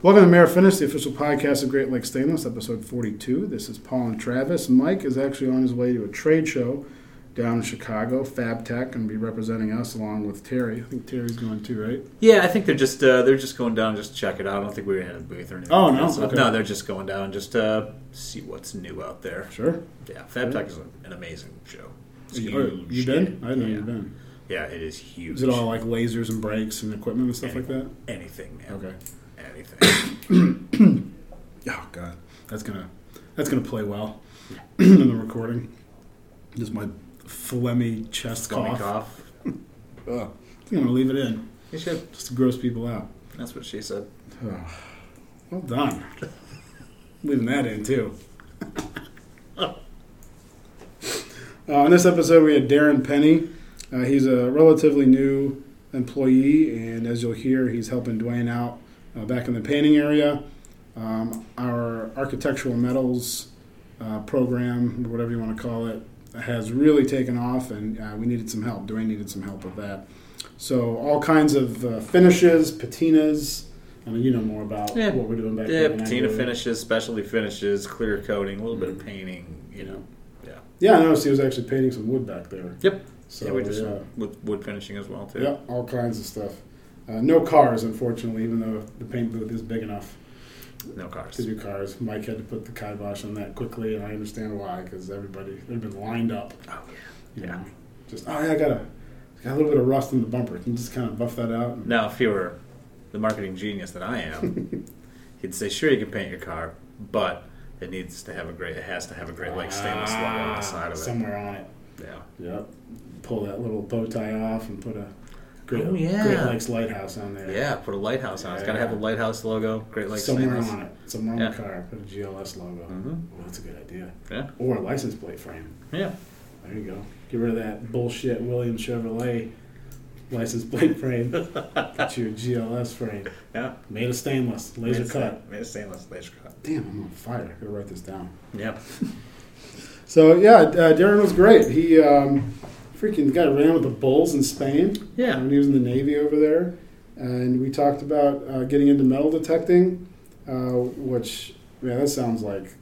Welcome to Mirror Finish, the official podcast of Great Lakes Stainless, episode 42. This is Paul and Travis. Mike is actually on his way to a trade show down in Chicago, FabTech, and be representing us along with Terry. I think Terry's going too, right? Yeah, I think they're just uh, they're just going down just to check it out. I don't think we had a booth or anything. Oh, no? Okay. no, they're just going down just to see what's new out there. Sure. Yeah, FabTech is an amazing show. It's You, huge. you been? I know yeah. you've been. Yeah, it is huge. Is it all like lasers and brakes and equipment and stuff like that? anything, man? Okay. Anything. Oh God, that's gonna that's gonna play well in the recording. Just my phlegmy chest cough. cough. Think I'm gonna leave it in You should. just to gross people out. That's what she said. Oh, well done. Leaving that in too. uh, in this episode, we had Darren Penny. Uh, he's a relatively new employee, and as you'll hear, he's helping Dwayne out uh, back in the painting area. Um, our architectural metals uh, program, or whatever you want to call it, has really taken off, and uh, we needed some help. Dwayne needed some help with that. So, all kinds of uh, finishes, patinas. I mean, you know more about Yeah. what we're doing back Yeah, there. than I patina do. finishes, specialty finishes, clear coating, a little bit of painting. You know. Yeah. Yeah, I noticed he was actually painting some wood back there. Yep. So, yeah, we did yeah. some wood, wood finishing as well too. Yeah, all kinds of stuff. Uh, no cars, unfortunately, even though the paint booth is big enough No cars. to do cars. Mike had to put the kibosh on that quickly, and I understand why, because everybody, they've been lined up. Oh You Yeah. know, just, oh, yeah, I got a, got a little bit of rust in the bumper. Can you just kind of buff that out? Now, if you were the marketing genius that I am, he'd say, "Sure, you can paint your car, but it needs to have a great. It has to have a Great like, stainless logo on the side of it." Somewhere on it. Yeah. Yep. Pull that little bow tie off and put a Great, Oh, yeah. Great Lakes lighthouse on there. Yeah. Put a lighthouse on. it. It's got to have a lighthouse logo. Great Lakes Somewhere stainless. on it. Somewhere on Yeah. the car. Put a GLS logo. Mhm. Oh, that's a good idea. Yeah. Or a license plate frame. Yeah. There you go. Get rid of that bullshit William Chevrolet license plate frame. Get your GLS frame. Yeah. Made of stainless, laser Made cut. sta- Made of stainless laser cut. Damn, I'm on fire. I gotta write this down. Yeah. So yeah, uh, Darren was great. He um, freaking the guy ran with the Bulls in Spain. Yeah. when he was in the Navy over there, and we talked about uh, getting into metal detecting, uh, which yeah, that sounds like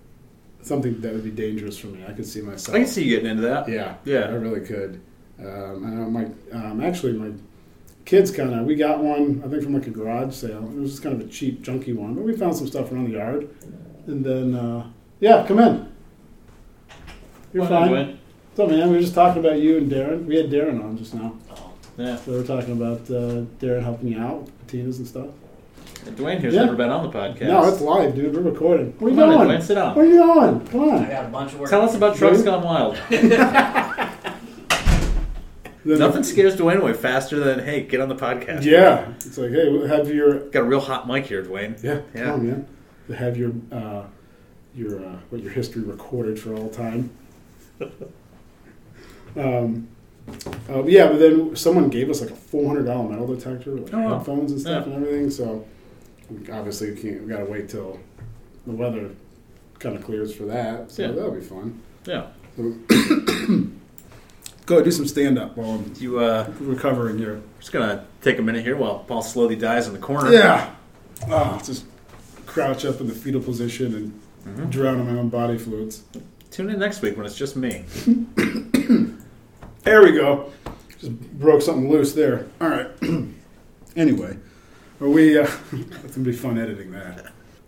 something that would be dangerous for me. I could see myself. I can see you getting into that. Yeah, Yeah. I really could. Um, I know my um, actually my kids kind of we got one I think from like a garage sale. It was just kind of a cheap, junky one, but we found some stuff around the yard, and then uh, yeah, come in. You're Come fine. Dwayne. What's up, man? We were just talking about you and Darren. We had Darren on just now. Yeah. So we were talking about uh, Darren helping you out with patinas and stuff. Dwayne here's Yeah. never been on the podcast. No, it's live, dude. We're recording. Where you Come on going? Dwayne. Sit down. Where you going? Come on. I got a bunch of work. Tell us about Trucks Really? Gone Wild. Nothing scares Dwayne away faster than hey, get on the podcast. Yeah, it's like hey, have your Got a real hot mic here, Dwayne. Yeah, Yeah. come on, man. To have your uh, your uh, what your history recorded for all time. um, uh, yeah, but then someone gave us like a four hundred dollar metal detector, with Oh, wow. headphones and stuff Yeah. and everything. So obviously we can't. We got to wait till the weather kind of clears for that. So Yeah. that'll be fun. Yeah. Go do some stand up while I'm You uh recovering here. just gonna take a minute here while Paul slowly dies in the corner. Yeah. Oh, just crouch up in the fetal position and Mhm. drown in my own body fluids. Tune in next week when it's just me. There we go. Just broke something loose there. All right. anyway, are we? Uh, it's gonna be fun editing that.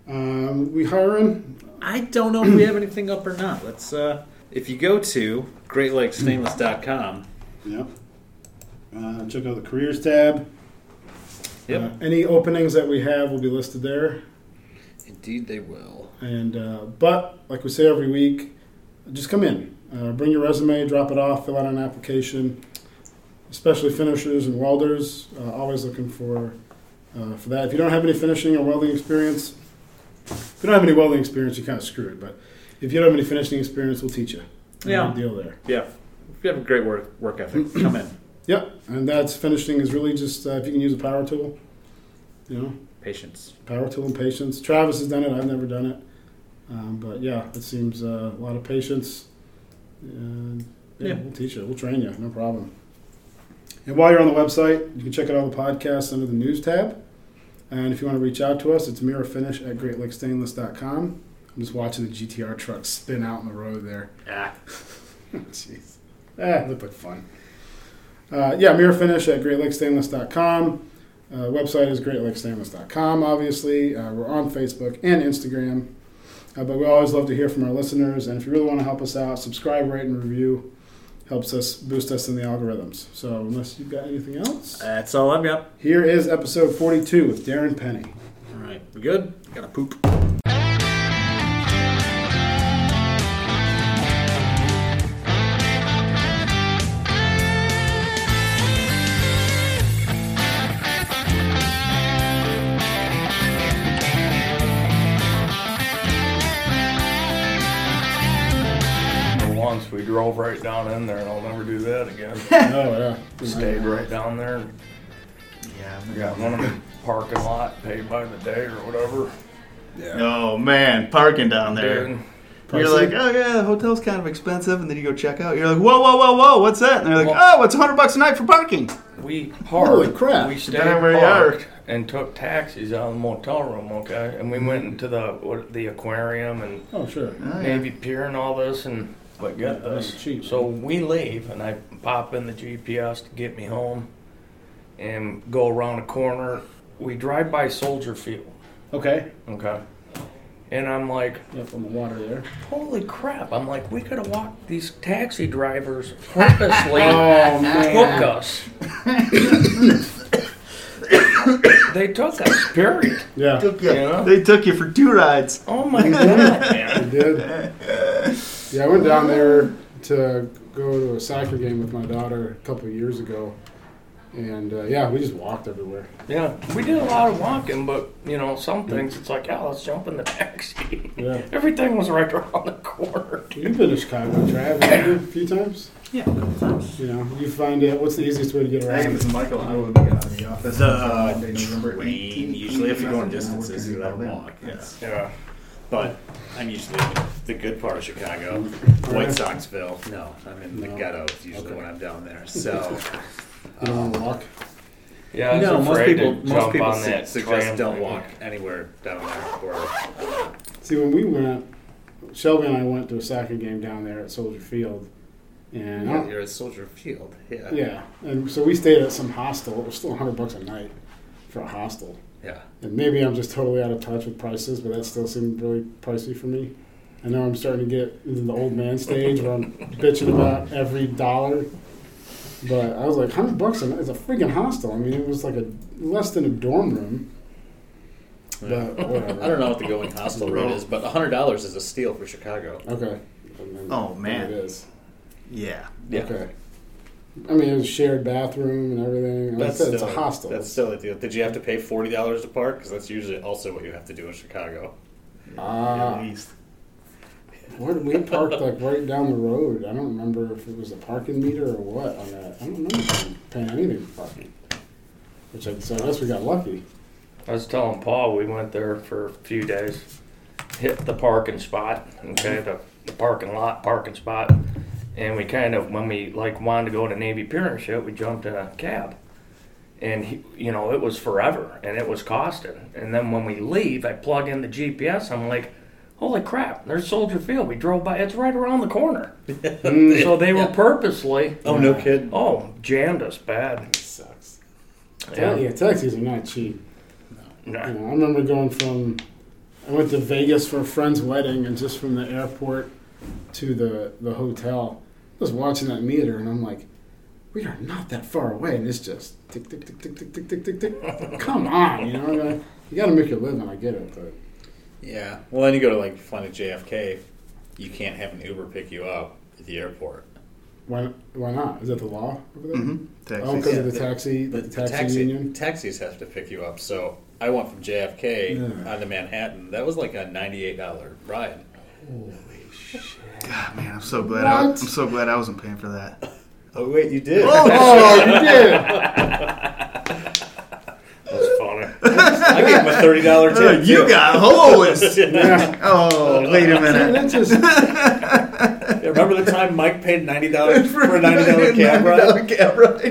Um, we hiring? I don't know if we have anything up or not. Let's uh if you go to greatlakestainless.com, Yeah. Uh, check out the careers tab. Yep. Uh, any openings that we have will be listed there. indeed they will. And uh, but like we say every week, just come in, uh, bring your resume, drop it off, fill out an application. Especially finishers and welders, uh, always looking for uh, for that. If you don't have any finishing or welding experience, if you don't have any welding experience, you're kind of screwed. But if you don't have any finishing experience, we'll teach you. Yeah. deal there. Yeah. If you have a great work work ethic, come in. Yep, and that's finishing is really just uh, if you can use a power tool, you know, Patience. power tool and patience. Travis has done it. I've never done it, um, but yeah, it seems uh, a lot of patience. And yeah, Yeah. we'll teach you. We'll train you. No problem. And while you're on the website, you can check out all the podcasts under the news tab. And if you want to reach out to us, it's mirrorfinish at greatlakestainless.com. I'm just watching the GTR truck spin out in the road there. Yeah. Jeez. Ah, looked like fun. Uh, yeah, mirror finish at greatlakestainless.com. Uh, website is greatlakestainless.com, obviously. Uh, we're on Facebook and Instagram. Uh, but we always love to hear from our listeners. And if you really want to help us out, subscribe, rate, and review. Helps us boost us in the algorithms. So, unless you've got anything else, That's all I've got. here is episode 42 with Darren Penny. All right. We good? Gotta poop. Drove right down in there, and I'll never do that again. oh, yeah. Stayed right down there. Yeah. We got one of the parking lot paid by the day or whatever. Yeah. Oh man, parking down there. Dude, You're like, oh yeah, the hotel's kind of expensive, and then you go check out. You're like, whoa, whoa, whoa, whoa, what's that? And they're like, Well- oh, it's hundred bucks a night for parking. we parked. Holy crap. We stayed Down where you parked and took taxis out of the motel room. Okay, and we went into the what, the aquarium and Oh, sure. Oh, yeah. Navy Pier and all this, and but get Yeah, this. that's cheap. So we leave, and I pop in the GPS to get me home, and go around a corner. We drive by Soldier Field. Okay. Okay. And I'm like, Yep, on the water there. holy crap. I'm like, we could have walked these taxi drivers purposely Oh, took us. they took us, period. Yeah. Took You know? They took you for two rides. Oh my god, I man. did. Yeah, I went down there to go to a soccer game with my daughter a couple of years ago, and uh, yeah, we just walked everywhere. Yeah, we did a lot of walking, but you know, some things it's like, yeah, let's jump in the taxi. Yeah. Everything was right around the corner. You've been to Chicago, Trav, haven't a few times. Yeah, a couple times. You know, you find it. What's the easiest way to get around. I think around? it's Michael. I will be out of the office. The uh, Monday, train, usually if you're going Nothing, and we're distances, you do have all that. walk, yeah. Yeah. But I'm usually the good part of Chicago, White Soxville. No, I'm in the No. ghettos usually Okay. when I'm down there. So You don't want to walk. Yeah, I was no, most afraid people to most jump people on su- that suggest tram don't thing. walk anywhere down there. Or uh, See, when we went, Shelby and I went to a soccer game down there at Soldier Field, and I yeah, don't- you're at Soldier Field. Yeah. yeah, and so we stayed at some hostel. It was still 100 bucks a night for a hostel. Yeah. And maybe I'm just totally out of touch with prices, but that still seemed really pricey for me. I know I'm starting to get into the old man stage where I'm bitching about every dollar. But I was like, hundred bucks a night is a freaking hostel. I mean, it was like a less than a dorm room. Yeah. But whatever. I don't know what the going hostel rate is, but hundred dollars is a steal for Chicago. Okay. And then- Oh, man. it is. Yeah. Yeah. Okay. I mean, it was shared bathroom and everything. Like That's said, still, it's a hostel. That's still a deal. Did you have to pay forty dollars to park? Because that's usually also what you have to do in Chicago. Ah. At least. Where did we parked like right down the road? I don't remember if it was a parking meter or what on that. I don't remember paying- paying anything for parking. Which I, so I guess we got lucky. I was telling Paul we went there for a few days, hit the parking spot, okay, the, the parking lot, parking spot, and we kind of when we like wanted to go to Navy Pier and shit, we jumped in a cab, and he, you know it was forever and it was costing, and then when we leave, I plug in the GPS, I'm like. Holy crap! There's Soldier Field. We drove by. It's right around the corner. So they were Yeah. purposely, Oh no, kid. oh, jammed us bad. sucks. Yeah, yeah taxis are not cheap. Nah. You know, I remember going from, I went to Vegas for a friend's wedding, and just from the airport to the, the hotel, I was watching that meter, and I'm like, we are not that far away, and it's just tick, tick, tick, tick, tick, tick, tick, tick, tick. Come on, you know, you got to make your living. I get it, but Yeah. Well, then you go to like find a JFK. You can't have an Uber pick you up at the airport. why, why not? Is that the law over there? Mm-hmm. Oh, because Yeah, of the the- taxi, The, the, the taxi, taxi union. taxis have to pick you up. So I went from JFK Yeah. on to Manhattan. That was like a ninety-eight dollar ride. God, man, I'm so glad. I, I'm so glad I wasn't paying for that. Oh wait, you did. Oh, you did. That's funny. I gave him a thirty dollar Uh, tip. you too. got lowest. Yeah. Oh, wait a minute. That's just, Yeah, Remember the time Mike paid ninety dollars for a ninety dollar cab ride? cab ride.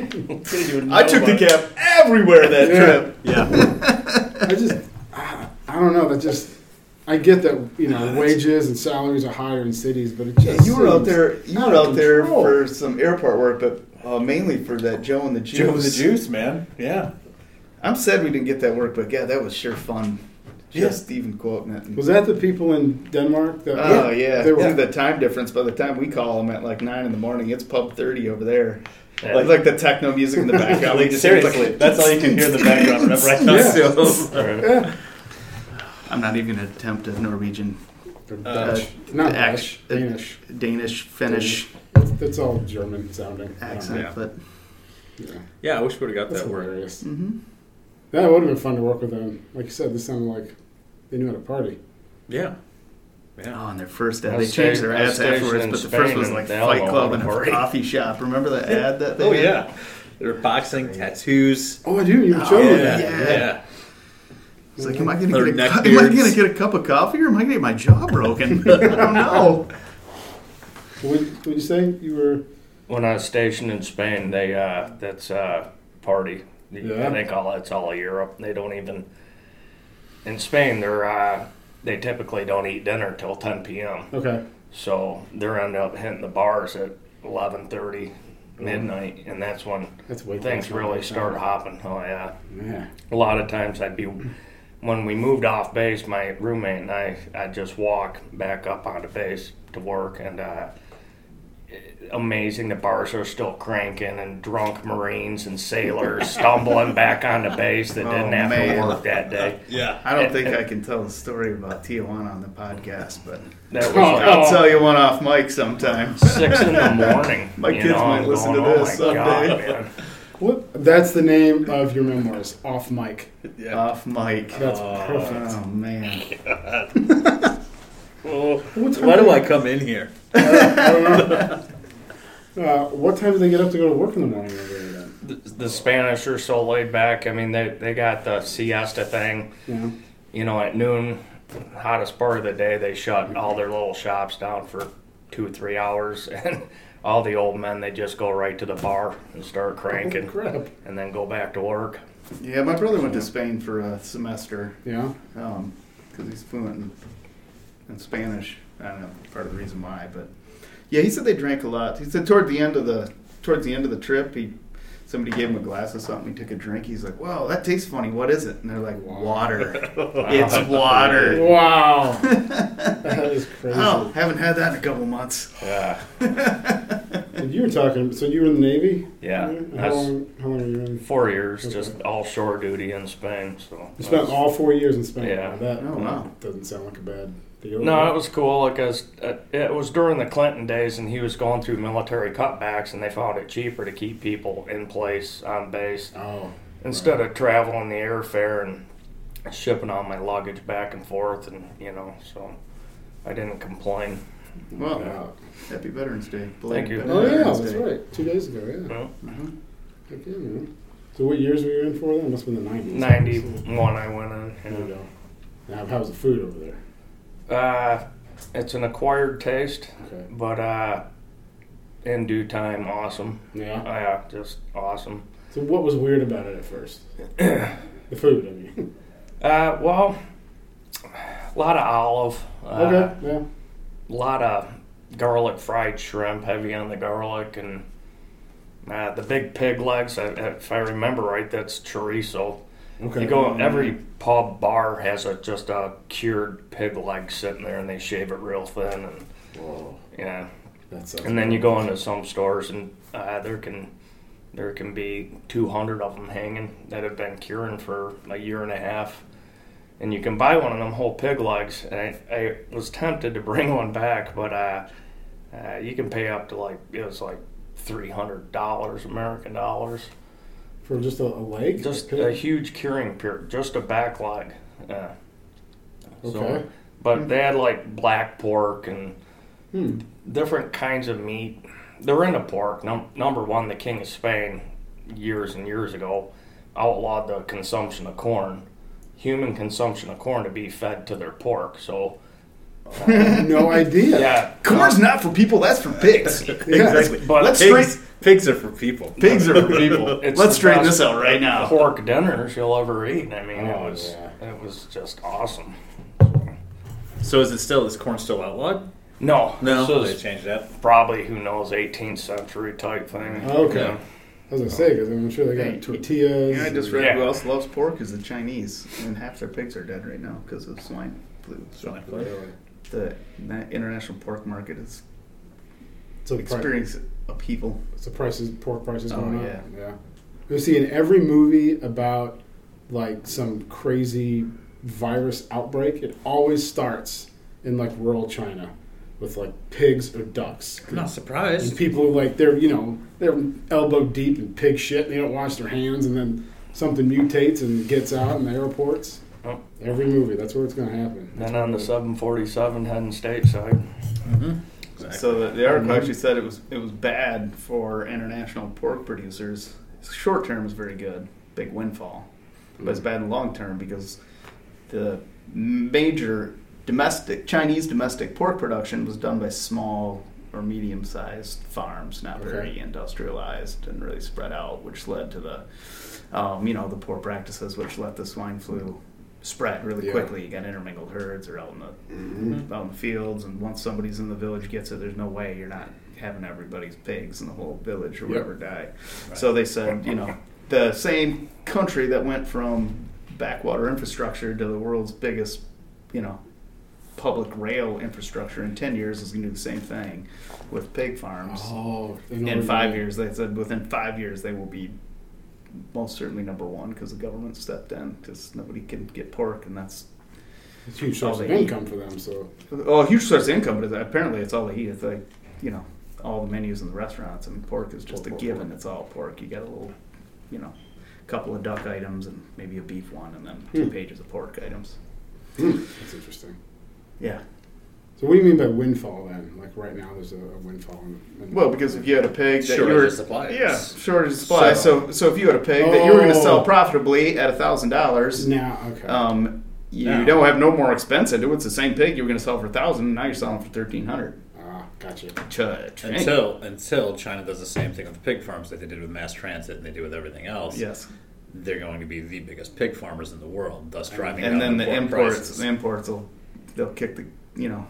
I took the about cab everywhere that Yeah. trip. Yeah, I just, I, I don't know. That just, I get that you know wages and salaries are higher in cities, but it just Yeah, you were out there. You out were out there for some airport work, but uh, mainly for that Joe and the Juice. Joe and the Juice, man. Yeah, I'm sad we didn't get that work, but yeah, that was sure fun. Just even quoting it. Was that the people in Denmark? That, Oh yeah, They were, Look at the time difference. By the time we call them at like nine in the morning, it's pub thirty over there. Yeah. Like like the techno music in the background. like we just hear, seriously, like- that's all you can hear in the background whenever I talk Yeah. to him. yeah. I'm not even gonna attempt a Norwegian, They're Uh, Dutch. Not act- Dutch. Danish. Danish, Finnish It's, it's all German sounding. Accent, Yeah. but. Yeah. Yeah, I wish we would have got That's that word. hilarious. mhm. That would have been fun to work with them. Like you said, this sounded like they knew how to party. Yeah, yeah. Oh, and their first ad, they changed sta- their ads afterwards, but the first Spain was like Fight Club how and a coffee shop. Remember the ad that they Oh had? yeah, they were boxing, tattoos. Oh, I do. You Oh, showed me Yeah, that. yeah. yeah. It's like, am I gonna get a cu- am I gonna get a cup of coffee or am I gonna get my jaw broken? I don't know. What would you say? You were. when I was stationed in Spain, they uh, that's uh, party. Yeah. I think all that's all of Europe. They don't even in Spain. They're uh, they typically don't eat dinner till 10 p.m. Okay. So they're end up hitting the bars at 11:30 midnight, and that's when That's things really start hopping. Oh yeah. Yeah. A lot of times I'd be when we moved off base, my roommate and I I'd just walk back up onto base to work and uh amazing the bars are still cranking and drunk marines and sailors stumbling back onto base that didn't Oh, have man. to work that day. Yeah. I don't think I can tell the story about Tijuana on the podcast, but That was Oh, I'll tell you one off mic sometime. six in the morning. My kids know, might listen going, to "Oh this my God, someday." What? That's the name of your memoirs. Off mic. Yeah. Off mic. That's Oh. perfect. Oh man. Oh, What why do I come in here? I don't know. Uh, what time do they get up to go to work in the morning over there then? The, the Spanish are so laid back. I mean, they they got the siesta thing. Yeah. you know, at noon, hottest part of the day, they shut all their little shops down for two or three hours, and all the old men they just go right to the bar and start oh, cranking, Oh, crap. and then go back to work. Yeah, my brother went to Spain for a semester Yeah. Um, because he's fluent in, in Spanish. I don't know part of the reason why, but yeah, he said they drank a lot. He said toward the end of the towards the end of the trip, he somebody gave him a glass of something. He took a drink. He's like, "Wow, that tastes funny. What is it?" And they're like, "Water. it's water." Wow. that is crazy. Oh, haven't had that in a couple months. Yeah, And you were talking. So you were in the Navy. yeah. How That's long? How long were you in? four years, Okay. just all shore duty in Spain. So You spent all four years in Spain. Yeah. That Oh, wow. doesn't sound like a bad deal. No, it was cool because it was during the Clinton days, and he was going through military cutbacks, and they found it cheaper to keep people in place on base Oh. instead of traveling the airfare and shipping all my luggage back and forth, and you know, so I didn't complain. Well, Wow. happy Veterans Day. Thank you. Belated Oh yeah, Veterans that's Day. right. Two days ago. Yeah. Well, Mhm. Heck yeah, man. So what years were you in for then? It must have been the nineties. Ninety-one, I went in. There you you go. Now, how's the food over there? Uh, it's an acquired taste, Okay. but uh, in due time, awesome. Yeah. Yeah, just awesome. So what was weird about it at first? the food, I mean. Uh, well, a lot of olive. Uh, okay. Yeah. A lot of garlic fried shrimp, heavy on the garlic, and uh, the big pig legs. If I remember right, that's chorizo. Okay. You go every pub bar has a just a cured pig leg sitting there, and they shave it real thin, and Whoa. yeah. That sounds And then you go into some stores, and uh, there can there can be 200 of them hanging that have been curing for a year and a half. And you can buy one of them whole pig legs. And I, I was tempted to bring one back, but uh, uh, you can pay up to like it was like three hundred dollars American dollars. For just a, a leg. Just Pig? a huge curing period, just a back leg. Yeah. So- Okay. but they had like black pork and Hmm. different kinds of meat. They're into pork. Num- number one, the King of Spain, years and years ago, outlawed the consumption of corn, human consumption of corn to be fed to their pork. So no idea. Yeah, Corn's not for people. That's for pigs. exactly. but Let's pigs, straight- pigs are for people. Pigs are for people. It's Let's the straighten this out right now. pork dinners you'll ever eat. I mean, Oh, it was yeah. it was just awesome. So is it still is corn still outlawed? No, No, this they changed that. probably who knows 18th century type thing. Okay. Yeah. I was gonna say because I'm sure they Hey, got tortillas. Yeah, I just read Yeah. who else loves pork is the Chinese, and half their pigs are dead right now because of swine flu. Swine flu. Really? The international pork market is So the, pri- experiencing upheaval. so prices, pork prices Oh, going yeah. up. Yeah. You see in every movie about like some crazy virus outbreak, it always starts in like rural China with like pigs or ducks. I'm not And surprised. people like they're you know they're elbow deep in pig shit. And they don't wash their hands, and then something mutates and gets out in the airports. Oh. Every movie, that's where it's going to happen. Then on the 747 heading stateside. Mm-hmm. So the, the article Mhm. actually said it was it was bad for international pork producers. Short term is very good, big windfall, but it's bad in the long term because the major domestic Chinese domestic pork production was done by small or medium sized farms, not very industrialized and really spread out, which led to the um, you know the poor practices, which let the swine flu spread really Yeah. quickly. You got intermingled herds or out in the Mhm. out in the fields, and once somebody's in the village gets it, there's no way you're not having everybody's pigs in the whole village or Yep. whatever die. So they said, you know, the same country that went from backwater infrastructure to the world's biggest, you know, public rail infrastructure in 10 years is going to do the same thing with pig farms. Oh, In five years, they said within five years they will be most certainly number one because the government stepped in because nobody can get pork, and that's It's a huge source of they eat. income for them. So Oh, a huge source of income, but apparently it's all they eat. It's like, you know, all the menus in the restaurants, and pork is just Pork, a pork, given. pork. It's all pork. You get a little, you know, couple of duck items and maybe a beef one, and then two Hmm. pages of pork items. hmm, that's interesting. Yeah. So what do you mean by windfall then? Like right now, there's a, a windfall. In, in Well, because if you had a pig that Shortage you were of supplies. yeah shortage of supply, So- so so if you had a pig that you were going to sell Oh. profitably at a thousand dollars, now, okay. um, you Now. don't have no more expense into it. It's the same pig you were going to sell for a thousand. Now you're selling for thirteen hundred. ah, gotcha. Until until China does the same thing with pig farms that they did with mass transit and they do with everything else. yes, They're going to be the biggest pig farmers in the world, thus driving and then down the imports, prices. the imports will they'll kick the you know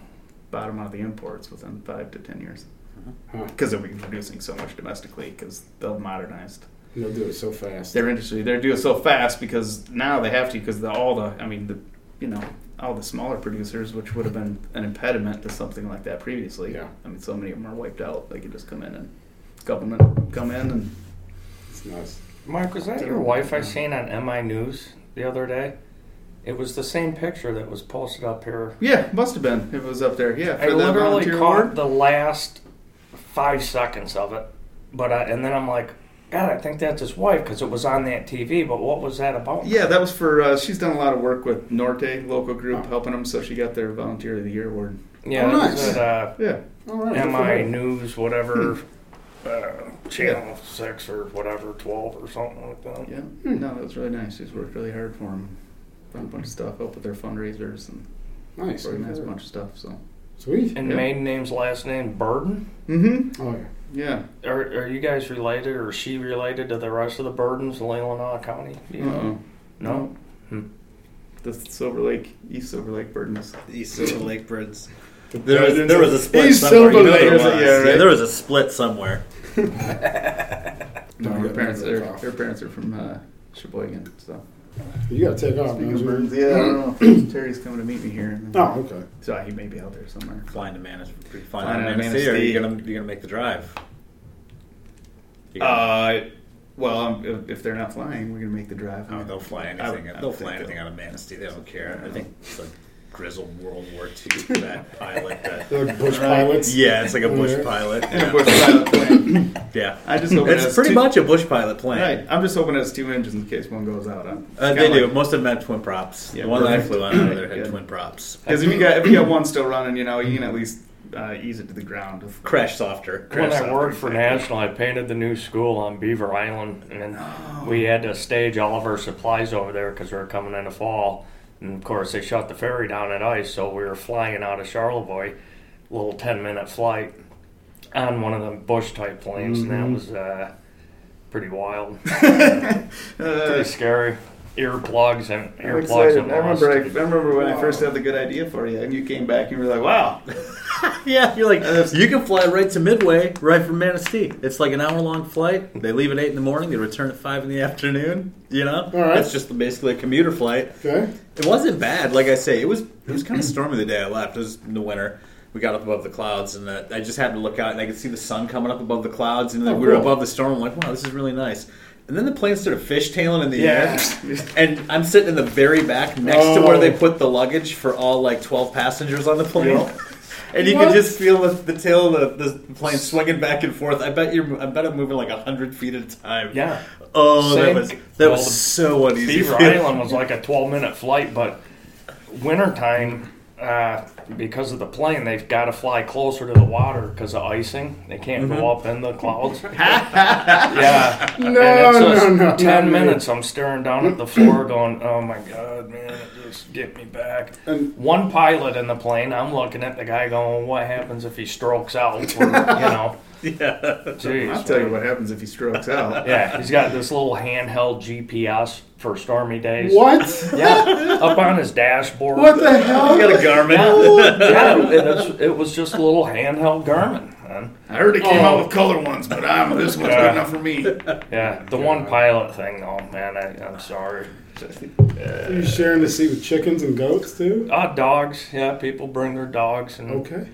bottom out of the imports within five to ten years uh-huh. Huh. because they'll be producing so much domestically because they'll modernized They'll do it so fast. their industry. They're doing it so fast because now they have to because the, all the I mean the you know all the smaller producers which would have been an impediment to something like that previously. Yeah. I mean so many of them are wiped out. They can just come in and government come in and It's nuts. Mark, was that your wife I seen on MI News the other day? It was the same picture that was posted up here. yeah must have been it was up there yeah I literally caught award. the last five seconds of it, but I, and then I'm like, God, I think that's his wife because it was on that TV. But what was that about? Yeah, that was for. Uh, she's done a lot of work with Norte local group, Oh. helping them. So she got their Volunteer of the Year award. yeah, Oh, nice. at uh, Yeah, All right. MI. News, whatever, uh, channel six or whatever, twelve or something like that. yeah. No, that was really nice. She's worked really hard for them. Done a bunch of stuff, helped with their fundraisers and Nice. good organized a bunch of stuff. So. Sweet. And Yeah. maiden name's last name Burden. Mm-hmm. Oh yeah. Yeah. Are, are you guys related, or is she related to the rest of the Burdens in Leelanau County? Do you know? Uh-oh. No. The Silver Lake, East Silver Lake Burdens. East Silver Lake Burdens. There was, there was a split East somewhere. Silver You know Lake. there was. Yeah, right. there was a split somewhere. No, No, her parents, no, are, that's her parents are from uh, Sheboygan. So. You gotta take off, Speaking of don't Burdens, you? yeah, I don't know. Terry's coming to meet me here. Oh, okay. So he may be out there somewhere. Flying to Manistee. Flying, Flying to to Manistee. Or are you gonna you're gonna make the drive? Uh, well, um, if, if they're not flying, we're gonna make the drive. oh, they'll fly anything. would- I they'll fly anything they'll- out of Manistee. They don't care. I think it's like grizzled World War II that pilot. That, like bush Right. pilots. yeah, it's like a bush pilot. And a Yeah. bush pilot plane. yeah. I just hope it It's has pretty two- much a bush pilot plane. Right. I'm just hoping it has two engines in case one goes out. Uh, they do. Most of them have twin props. Yeah, the one that I perfect. flew on over there had Good. twin props. Because if you got if you got one still running, you know, you can at least uh, ease it to the ground. With, Crash softer. When I worked for. National, I painted the new school on Beaver Island, and Oh. we had to stage all of our supplies over there because we were coming in the fall. And of course, they shut the ferry down at ice, so we were flying out of Charlevoix, little 10 minute flight on one of them bush type planes, and that was uh, pretty wild. pretty scary. Earplugs and I'm earplugs and I remember. I, I remember when I first had the good idea for you, and you came back and you were like, "Wow, Yeah, you're like you can fly right to Midway, right from Manistee. It's like an hour long flight. They leave at eight in the morning. They return at five in the afternoon. You know, All right. it's just basically a commuter flight. Okay. It wasn't bad. Like I say, it was it was kind of stormy the day I left. It was in the winter. We got up above the clouds, and uh, I just happened to look out, and I could see the sun coming up above the clouds, and Oh, we were cool. above the storm. I'm like, wow, this is really nice. And then the plane started fishtailing in the Yeah. air, and I'm sitting in the very back next to where Oh. they put the luggage for all like 12 passengers on the plane. Yeah. And you What? can just feel the, the tail of the, the plane swinging back and forth. I bet you're. I bet I'm moving like hundred feet at a time. Yeah. Oh, that was that well, was so uneasy. Beaver. Island was like a 12 minute flight, but wintertime, uh, because of the plane, they've got to fly closer to the water because of icing. They can't go up in the clouds. yeah. No, and it's no, no, 10 no, no. minutes, I'm staring down at the floor going, oh my God, man, just get me back. And One pilot in the plane, I'm looking at the guy going, what happens if he strokes out? Or, you know, Yeah. jeez. I'll tell you what happens if he strokes out." Yeah, he's got this little handheld GPS for stormy days. what? Yeah, up on his dashboard. What the hell? You got a Garmin. Yeah, it was, it was just a little handheld Garmin. Man. I heard it came Oh. out with color ones, but I'm this one's Yeah. good enough for me. Yeah, the one pilot thing, though, man, I, I'm sorry. Are you sharing the seat with chickens and goats too? Uh, dogs, yeah, people bring their dogs. And Okay.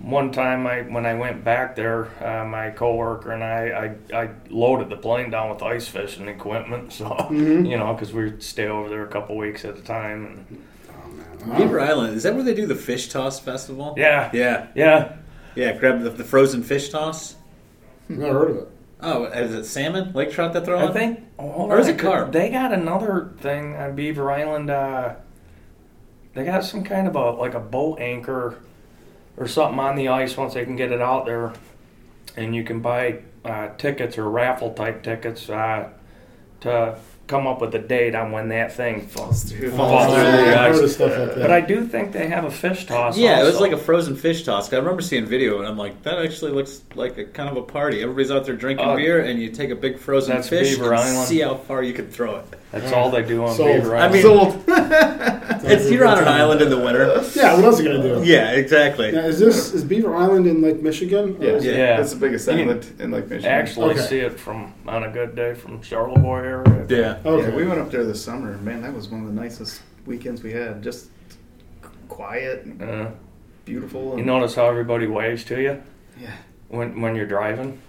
One time, I when I went back there, uh, my coworker and I, I, I loaded the plane down with ice fishing equipment. So, Mhm. you know, because we'd stay over there a couple weeks at a time. And Oh man. Beaver Island. Is that where they do the fish toss festival? yeah, Yeah. yeah. Yeah. Grab the, the frozen fish toss. Never heard of it. Oh, is it salmon? Lake trout that throw I on? think, oh, Or is it I carp? They got another thing on Beaver Island. Uh, they got some kind of a like a boat anchor or something on the ice once they can get it out there, and you can buy uh, tickets or raffle type tickets uh, to come up with a date on when that thing falls through. falls through I've heard of stuff like that. But I do think they have a fish toss. Yeah, it was like a frozen fish toss. I remember seeing video, and I'm like, that actually looks like a kind of a party. Everybody's out there drinking Uh, beer, and you take a big frozen fish Beaver and Island. see how far you can throw it. That's all they do on Sold. Beaver I Island. mean- Sold. It's you're on an island in the winter. Yeah. What else are you gonna do? Yeah, exactly. Now, is this is Beaver Island in Lake Michigan? Or Yeah, Yeah. That's the biggest island in Lake Michigan. actually Okay. see it from on a good day from Charlevoix area. Yeah. Okay. Yeah, we went up there this summer. Man, that was one of the nicest weekends we had. Just quiet, and Uh, beautiful. you notice how everybody waves to you yeah. when when you're driving.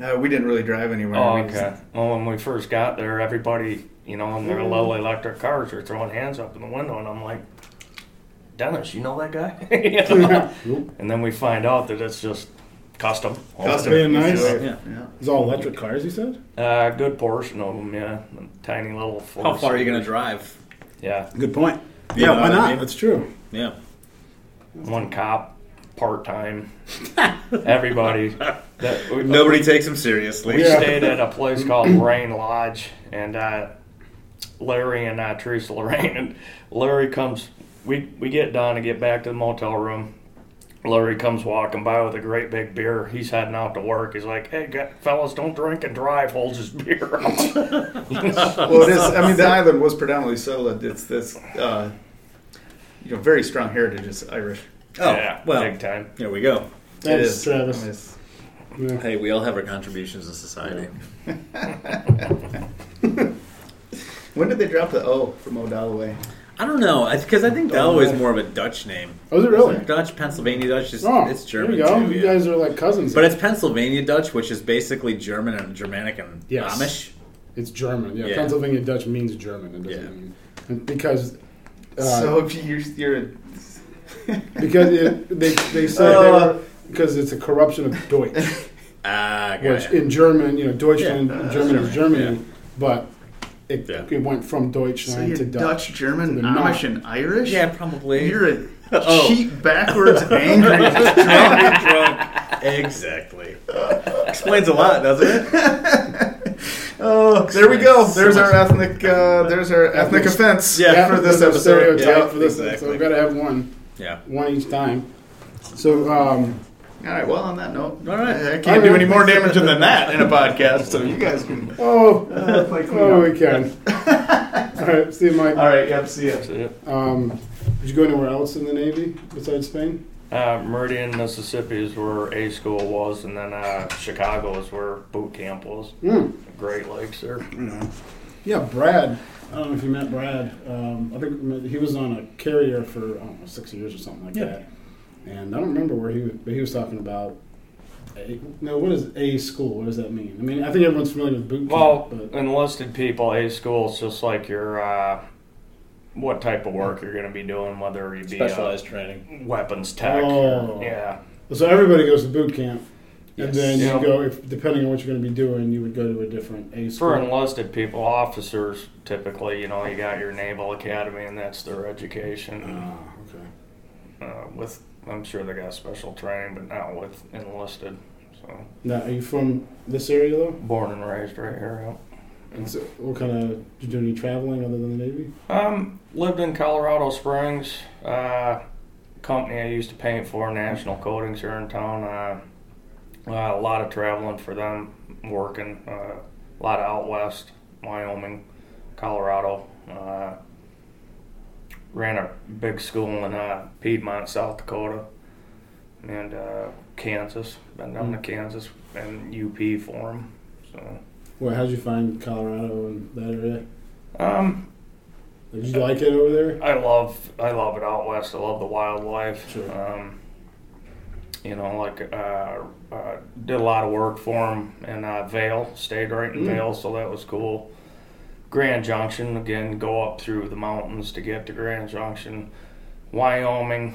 Uh, we didn't really drive anywhere. Oh, We just- okay. Well, when we first got there, everybody, you know, in their little electric cars were throwing hands up in the window, and I'm like, Dennis, you know that guy? You know? And then we find out that it's just custom. Custom. Being nice. Sure. Yeah. Yeah. It's all electric cars. You said. Uh, good portion of them, yeah. Tiny little. How far are you going to drive? Yeah, Good point. You Yeah. why what I not? mean? That's true. Yeah. one cop, part time. Everybody. That, we, Nobody takes him seriously. We Yeah. stayed at a place called Rain Lodge, and uh, Larry and uh, Teresa Lorraine, and Larry comes. We we get done and get back to the motel room. Larry comes walking by with a great big beer. He's heading out to work. He's like, "Hey, gu- fellas, don't drink and drive." Holds his beer out. Well, it is. I mean, the island was predominantly settled. It's this, uh, you know, very strong heritage. is Irish. Oh, yeah, well, big time. here we go. Thanks, it is. Travis. I mean, Yeah. Hey, we all have our contributions to society. when did they drop the O from O'Dalloway? I don't know, because I, think Don't is more of a Dutch name. Oh, is it really? Dutch, Pennsylvania Dutch, is, Oh, it's German There you go. too. You yeah. guys are like cousins. But it's Pennsylvania Dutch, which is basically German and Germanic and Yes. Amish. It's German. Yeah, Yeah. Pennsylvania Dutch means German. It doesn't Yeah. mean because uh, so if you're, you're because it, they they said they Uh. were because it's a corruption of Deutsch, Ah, which gotcha. in German, you know, Deutschland, Yeah, uh, German is German, Germany, but it, Yeah. it went from so Deutschland you're to Dutch, Dutch. German, They're not. Amish, and Irish. yeah, probably. You're a Oh. cheap, backwards, angry. drunk, drunk. Exactly. Explains a lot, doesn't it? Oh, there we go. There's our ethnic. Uh, there's our ethnic Ethnic- offense Yeah, for this episode. stereotype Yeah. for this. So we've got to have one, Yeah. one each time. So, um, All right. Well, on that note, All right. I, I can't do any more damage than that in a podcast. So you guys can. oh, Uh, play clean oh, up. we can. All right, Steve, Mike. All right. Yep. See ya. That's it. Um, did you go anywhere else in the Navy besides Spain? Uh, Meridian, Mississippi is where A school was, and then uh, Chicago is where boot camp was. Hmm. Great Lakes there. you. Yeah, Brad. I don't know if you met Brad. Um, I think he was on a carrier for I don't know six years or something like Yeah. that. And I don't remember where he was, but he was talking about. A, no, what is a school? What does that mean? I mean, I think everyone's familiar with boot camp, Well, but enlisted people, A school is just like your uh, what type of work you're going to be doing, whether you be Specialized training. weapons tech. Oh. Yeah. so everybody goes to boot camp, and Yes. then you Yeah. go if depending on what you're going to be doing, you would go to a different a school. For enlisted people, officers typically, you know, you got your Naval Academy, and that's their education. Ah, okay. Uh, with, I'm sure they got special training, but not with enlisted. So, Now, are you from this area though? born and raised right here. And so what kind of did you do any traveling other than the Navy? yeah. Um, lived in Colorado Springs. Uh, company I used to paint for, National Coatings here in town. Uh, uh, a lot of traveling for them, working. Uh, a lot of out west, Wyoming, Colorado. Ran a big school in uh, Piedmont, South Dakota, and uh, Kansas. Been down to Kansas and UP for them. So, Well, how'd you find Colorado and that area? um, Did you like it over there? I love I love it out west. I love the wildlife. Sure. Um, you know, like uh, uh, did a lot of work for them in uh, Vail. Stayed right in Mm. Vail, so that was cool. Grand Junction again. Go up through the mountains to get to Grand Junction. Wyoming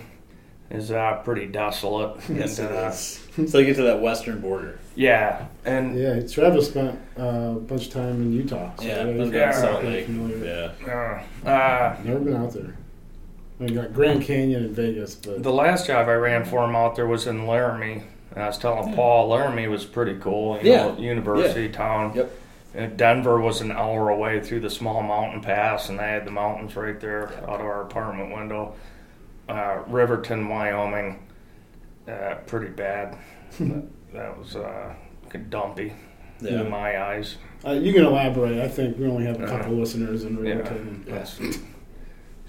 is uh, pretty desolate. Yes, and, it uh, is. So you get to that western border. Yeah, and Yeah, Travis spent uh, a bunch of time in Utah. So Yeah, he's I've Yeah. Salt Lake. familiar. Yeah. uh, uh, Never been out there. I mean, got Grand Canyon in Vegas, but The last job I ran for him out there was in Laramie. And I was telling Paul Laramie was pretty cool. You know, Yeah. university town. Yep. And Denver was an hour away through the small mountain pass, and they had the mountains right there out of our apartment window. Uh, Riverton, Wyoming, uh, pretty bad. that, that was uh, dumpy Yeah. in my eyes. uh, you can elaborate. I think we only have a couple listeners in Yeah. Riverton. That's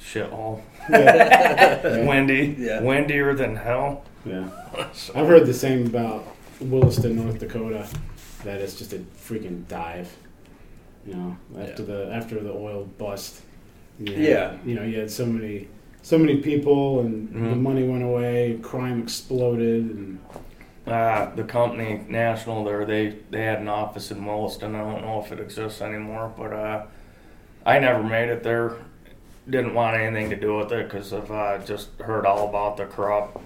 shithole. Yeah. Windy. Yeah. Windier than hell. yeah. So- I've heard the same about Williston, North Dakota. That it's just a freaking dive. You know, after the after the oil bust. you had- Yeah. You know, you had so many so many people, and the Mhm. money went away. Crime exploded, and Uh, the company National there, they they had an office in Williston. I don't know if it exists anymore, but uh, I never made it there. Didn't want anything to do with it because I've uh, just heard all about the corrupt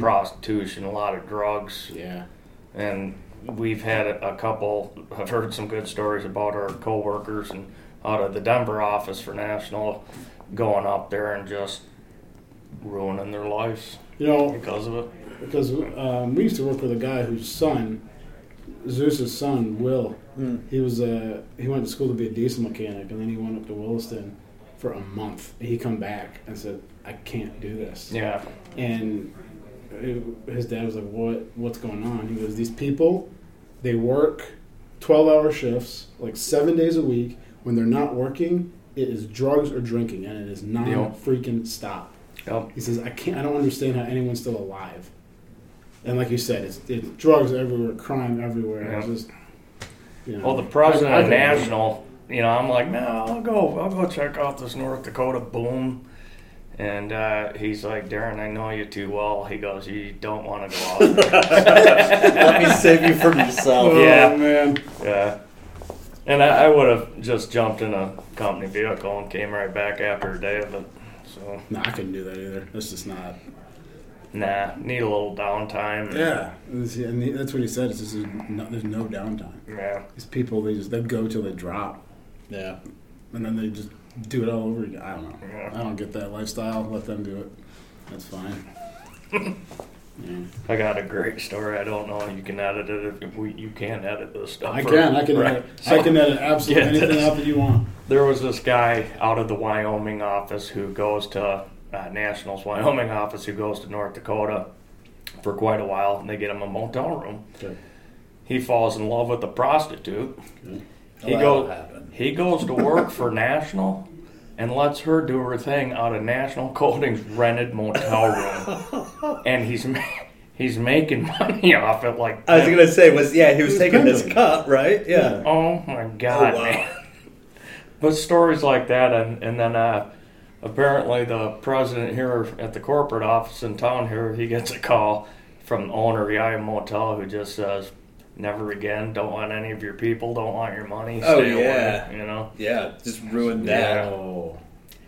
prostitution, a lot of drugs, yeah. and we've had a, a couple. I've heard some good stories about our coworkers and out of the Denver office for National going up there and just ruining their lives You know, because of it. because um, we used to work with a guy whose son, Zeus's son, Will. Mm. He was uh, he went to school to be a diesel mechanic, and then he went up to Williston for a month. He come back and said, "I can't do this." Yeah, And it, his dad was like, "What? What's going on?" He goes, "These people, they work twelve-hour shifts, like seven days a week. When they're not working, it is drugs or drinking, and it is not Yep. freaking stop." Yep. He says, "I can't. I don't understand how anyone's still alive." And like you said, it's, it's drugs everywhere, crime everywhere. It's just, you know, Well, the president of National, you know, I'm like, no, I'll go, I'll go check out this North Dakota boom. And uh, he's like, Darren, I know you too well. He goes, you don't want to go out there. Let me save you from yourself. Oh Yeah. man, yeah. And I, I would have just jumped in a company vehicle and came right back after a day of it. So, no, I couldn't do that either. That's just not. nah, need a little downtime. Yeah, and that's what he said. It's just there's no, there's no downtime. Yeah. These people, they just they go till they drop, Yeah. and then they just do it all over again. I don't know. Yeah. I don't get that lifestyle. Let them do it. That's fine. I got a great story. I don't know. You can edit it if we, you can edit this stuff. I can. I can. Right. Edit, I can edit absolutely anything this. out that you want. There was this guy out of the Wyoming office who goes to uh, Nationals Wyoming office who goes to North Dakota for quite a while, and they get him a motel room. Okay. He falls in love with a prostitute. Okay. He goes. happen. He goes to work for National. And lets her do her thing out of National Coatings rented motel room, and he's ma- he's making money off it like I was gonna say was yeah he was He was taking this cut right yeah. Oh my god, Oh, wow. man. But stories like that, and, and then uh, apparently the president here at the corporate office in town here, he gets a call from the owner of the Motel who just says, "Never again. Don't want any of your people. Don't want your money. Oh, yeah. away." You know. Yeah, just ruined that. Yeah. Oh.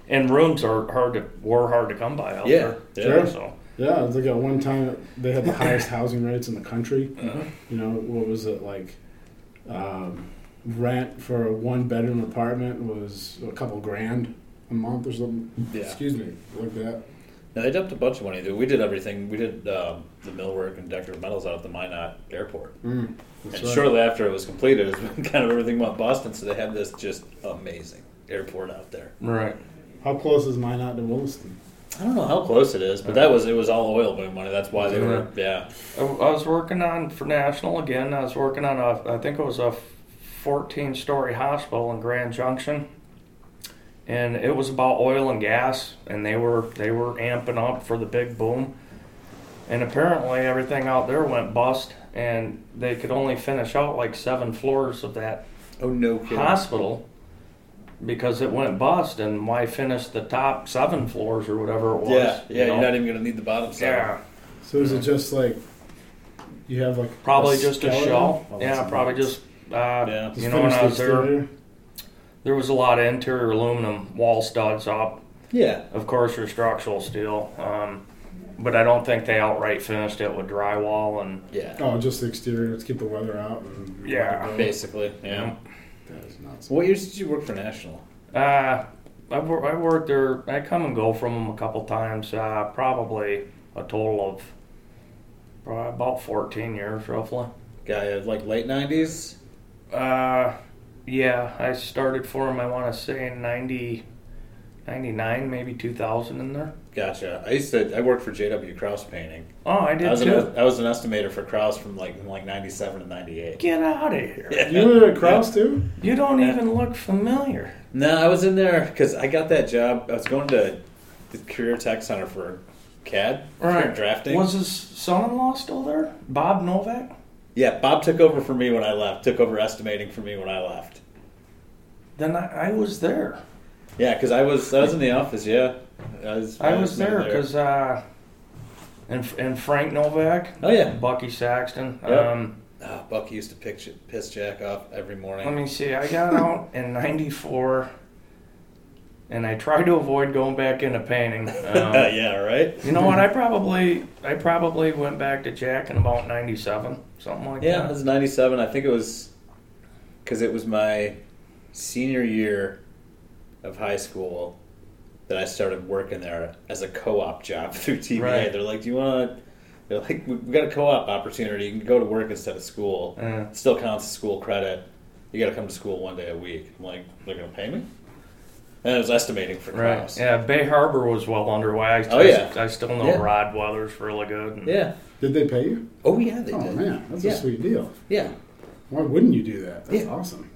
And rooms are hard to were hard to come by out Yeah, there. Sure. So Yeah, it's like at one time they had the highest housing rates in the country. Uh-huh. You know, what was it like? Um, rent for a one bedroom apartment was a couple grand a month or something. Yeah. Excuse me, like that. No, they dumped a bunch of money. Dude. We did everything. We did um, the millwork and decorative metals out at the Minot Airport. Mm, and right. shortly after it was completed, it was kind of everything went Boston. So they have this just amazing airport out there. right. How close is Minot to Williston? I don't know how close it is, but that was it was all oil boom money. That's why they were yeah. I, I was working on for National again. I was working on a, I think it was a 14 story hospital in Grand Junction, and it was about oil and gas, and they were they were amping up for the big boom, and apparently everything out there went bust, and they could only finish out like seven floors of that Oh no kidding. hospital because it went bust, and why finish the top seven floors or whatever it was? Yeah, you yeah. know? You're not even gonna need the bottom side. yeah. So is it just like you have like Probably a just a shell. Oh, yeah, probably nice. just. Uh, Yeah. Just You know, when I the was there, exterior? There was a lot of interior aluminum wall studs up. Yeah. Of course, your structural steel. Um, but I don't think they outright finished it with drywall and Yeah. Oh, just the exterior to keep the weather out. And Yeah. it. Basically. Yeah. That is nuts. What years did you work for National? uh, I've, wor- I worked there. I come and go from them a couple times. Uh, probably a total of uh, about 14 years, roughly. Guy of like late nineties. Uh, yeah, I started for them, I want to say in 90, 99, maybe 2000 in there. Gotcha. I used to. I worked for J.W. Kraus Painting. Oh, I did I was, too. an, I was an estimator for Kraus from like from like '97 to '98. Get out of here. Yeah. You were at Kraus too? You don't Yeah. even look familiar. No, I was in there because I got that job. I was going to the Career Tech Center for CAD for drafting. Was his son-in-law still there? Bob Novak? Yeah, Bob took over for me when I left. Took over estimating for me when I left. Then I, I was there. Yeah, because I was I was in the office. Yeah, I was. I was there because uh, and and Frank Novak, Oh yeah. Bucky Saxton. Yep. Um, Oh, Bucky used to pick, piss Jack off every morning. let me see. I got out in '94, and I tried to avoid going back into painting. Um, yeah, right. You know what? I probably I probably went back to Jack in about '97, something like that. Yeah, it was '97. I think it was because it was my senior year of high school that I started working there as a co-op job through TBA. Right. They're like, "Do you want to?" They're like, "We've got a co-op opportunity. You can go to work instead of school. Yeah. It still counts as school credit. You got to come to school one day a week." I'm like, "They're gonna pay me?" And I was estimating for Right. Yeah, Bay Harbor was well underway. I, Oh, yeah. I, still know Yeah. Rod Weather's really good. and- Yeah. Did they pay you? Oh yeah, they did. oh did. man, that's yeah. a sweet deal. Yeah. Why wouldn't you do that? That's Yeah. awesome.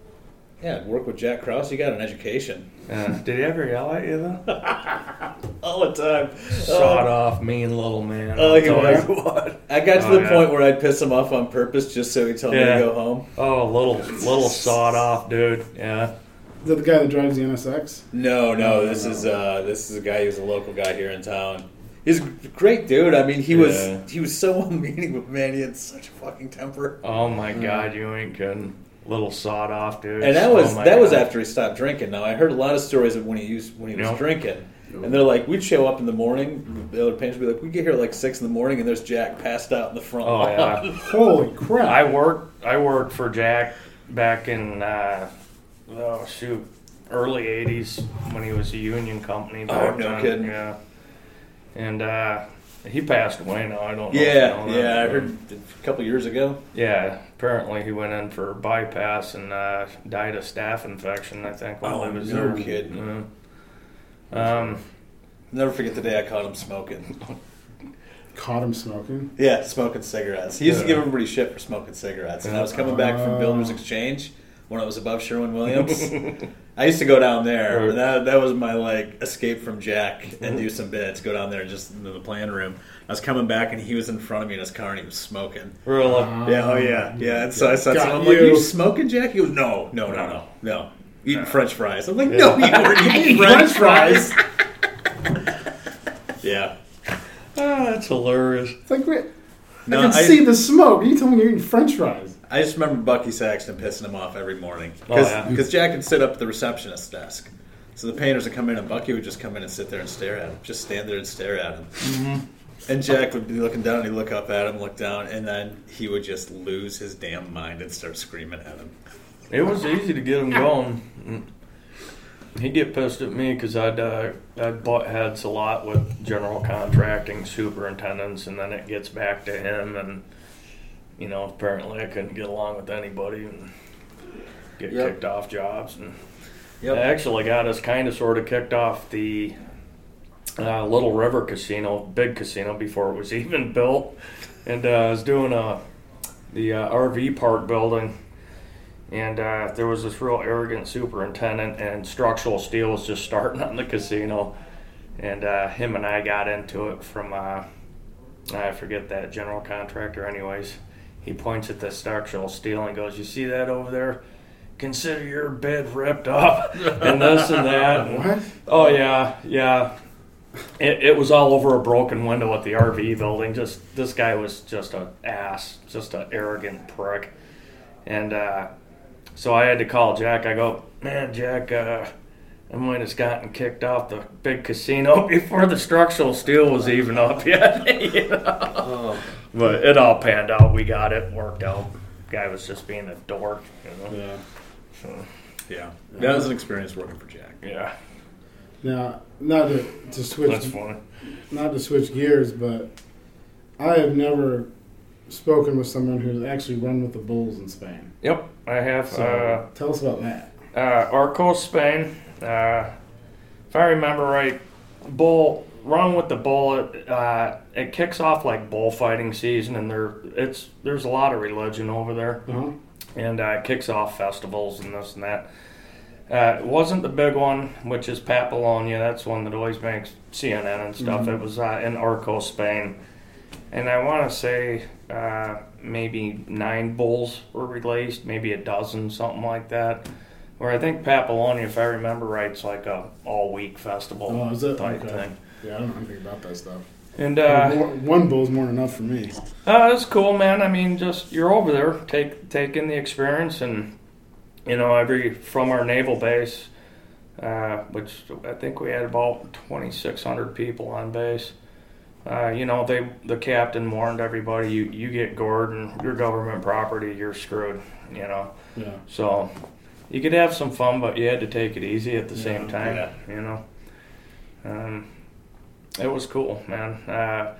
Yeah. Work with Jack Kraus. You got an education. Yeah. Did he ever yell at you though? All the time. Sawed oh. off, mean little man. Oh, I'll he was. what. I got to Oh, the yeah. point where I'd piss him off on purpose just so he'd tell me to go home. Oh, little little sawed off dude. Yeah. Is that the guy that drives the NSX? No, no, this is uh, this is a guy who's a local guy here in town. He's a great dude. I mean, he Yeah. was he was so mean, but man, he had such a fucking temper. Oh my God, you ain't kidding. Little sawed off dude. And that was Oh, my that was after he stopped drinking. Now I heard a lot of stories of when he used when he was Yep. drinking, and they're like, we'd show up in the morning. The other painters would be like, we get here at like six in the morning, and there's Jack passed out in the front Oh lawn. yeah. Holy crap! I worked I worked for Jack back in uh, oh shoot early '80s when he was a union company. back Oh, no then, kidding. Yeah, and uh, he passed away now. I don't know. if you Yeah, know that, yeah. I heard a couple years ago. Yeah, apparently he went in for bypass and uh, died of staph infection. I think while Oh, he was no there. kidding. Yeah. Um, Never forget the day I caught him smoking. Caught him smoking. Yeah, smoking cigarettes. He used to give everybody shit for smoking cigarettes. And I was coming back from Builders Exchange when I was above Sherwin Williams. I used to go down there. Right. That, that was my like escape from Jack and do some bits. Go down there just into the plan room. I was coming back and he was in front of me in his car and he was smoking. really? Yeah, oh yeah, yeah. And so I said, to I'm like, you. "You smoking, Jack?" He goes, "No, no, no, no, no." Eating No. French fries. I'm like, Yeah. "No, you weren't eating French fries." yeah. Ah, that's hilarious. It's like, wait, No, I can I- see the smoke. You told me you're eating French fries. I just remember Bucky Saxton pissing him off every morning Oh, because yeah. Jack would sit up at the receptionist's desk. So the painters would come in and Bucky would just come in and sit there and stare at him, just stand there and stare at him. Mm-hmm. And Jack would be looking down, and he'd look up at him, look down, and then he would just lose his damn mind and start screaming at him. It was easy to get him going. He'd get pissed at me because I'd uh, I'd butt heads a lot with general contracting superintendents, and then it gets back to him, and you know apparently I couldn't get along with anybody and get Yep. kicked off jobs, and Yep. it actually got us kind of sort of kicked off the uh, Little River Casino, big casino before it was even built, and uh, I was doing a the uh, RV park building and uh, there was this real arrogant superintendent, and structural steel was just starting on the casino. And uh, him and I got into it from, uh, I forget that general contractor, anyways. He points at the structural steel and goes, You see that over there? Consider your bed ripped up, and this and that. And- What? Oh, yeah, yeah. It, it was all over a broken window at the RV building. Just this guy was just an ass, just an arrogant prick. And uh, so I had to call Jack. I go, man, Jack, uh, I might have gotten kicked off the big casino before the structural steel was even up yet. you know? But it all panned out. We got it worked out. Guy was just being a dork, you know. Yeah. So, Yeah. That was an experience working for Jack. yeah, Now, not to, to switch, that's funny. not to switch gears, but I have never spoken with someone who's actually run with the bulls in Spain. Yep, I have. So uh, tell us about that. uh, Arcos, Spain. Uh, if I remember right, bull wrong with the bull. It, uh, it kicks off like bullfighting season, and there it's there's a lot of religion over there, Uh-huh. and uh, it kicks off festivals and this and that. Uh, it wasn't the big one, which is Papalonia. That's one that always makes CNN and stuff. Mhm. It was uh, in Arcos, Spain, and I want to say uh, maybe nine bulls were released, maybe a dozen, something like that. Where I think Papalonia, if I remember right, it's like a all week festival Oh, is it? type Okay. thing. Yeah, I don't know anything about that stuff. And uh, one bull's more than enough for me. uh, that's cool, man. I mean, just you're over there, take take in the experience, and you know, every from our naval base, uh, which I think we had about 2,600 people on base. Uh, you know, they the captain warned everybody, you you get gored and your government property, you're screwed. You know, Yeah. so you could have some fun, but you had to take it easy at the same time. yeah. You know, um, it was cool, man. Uh,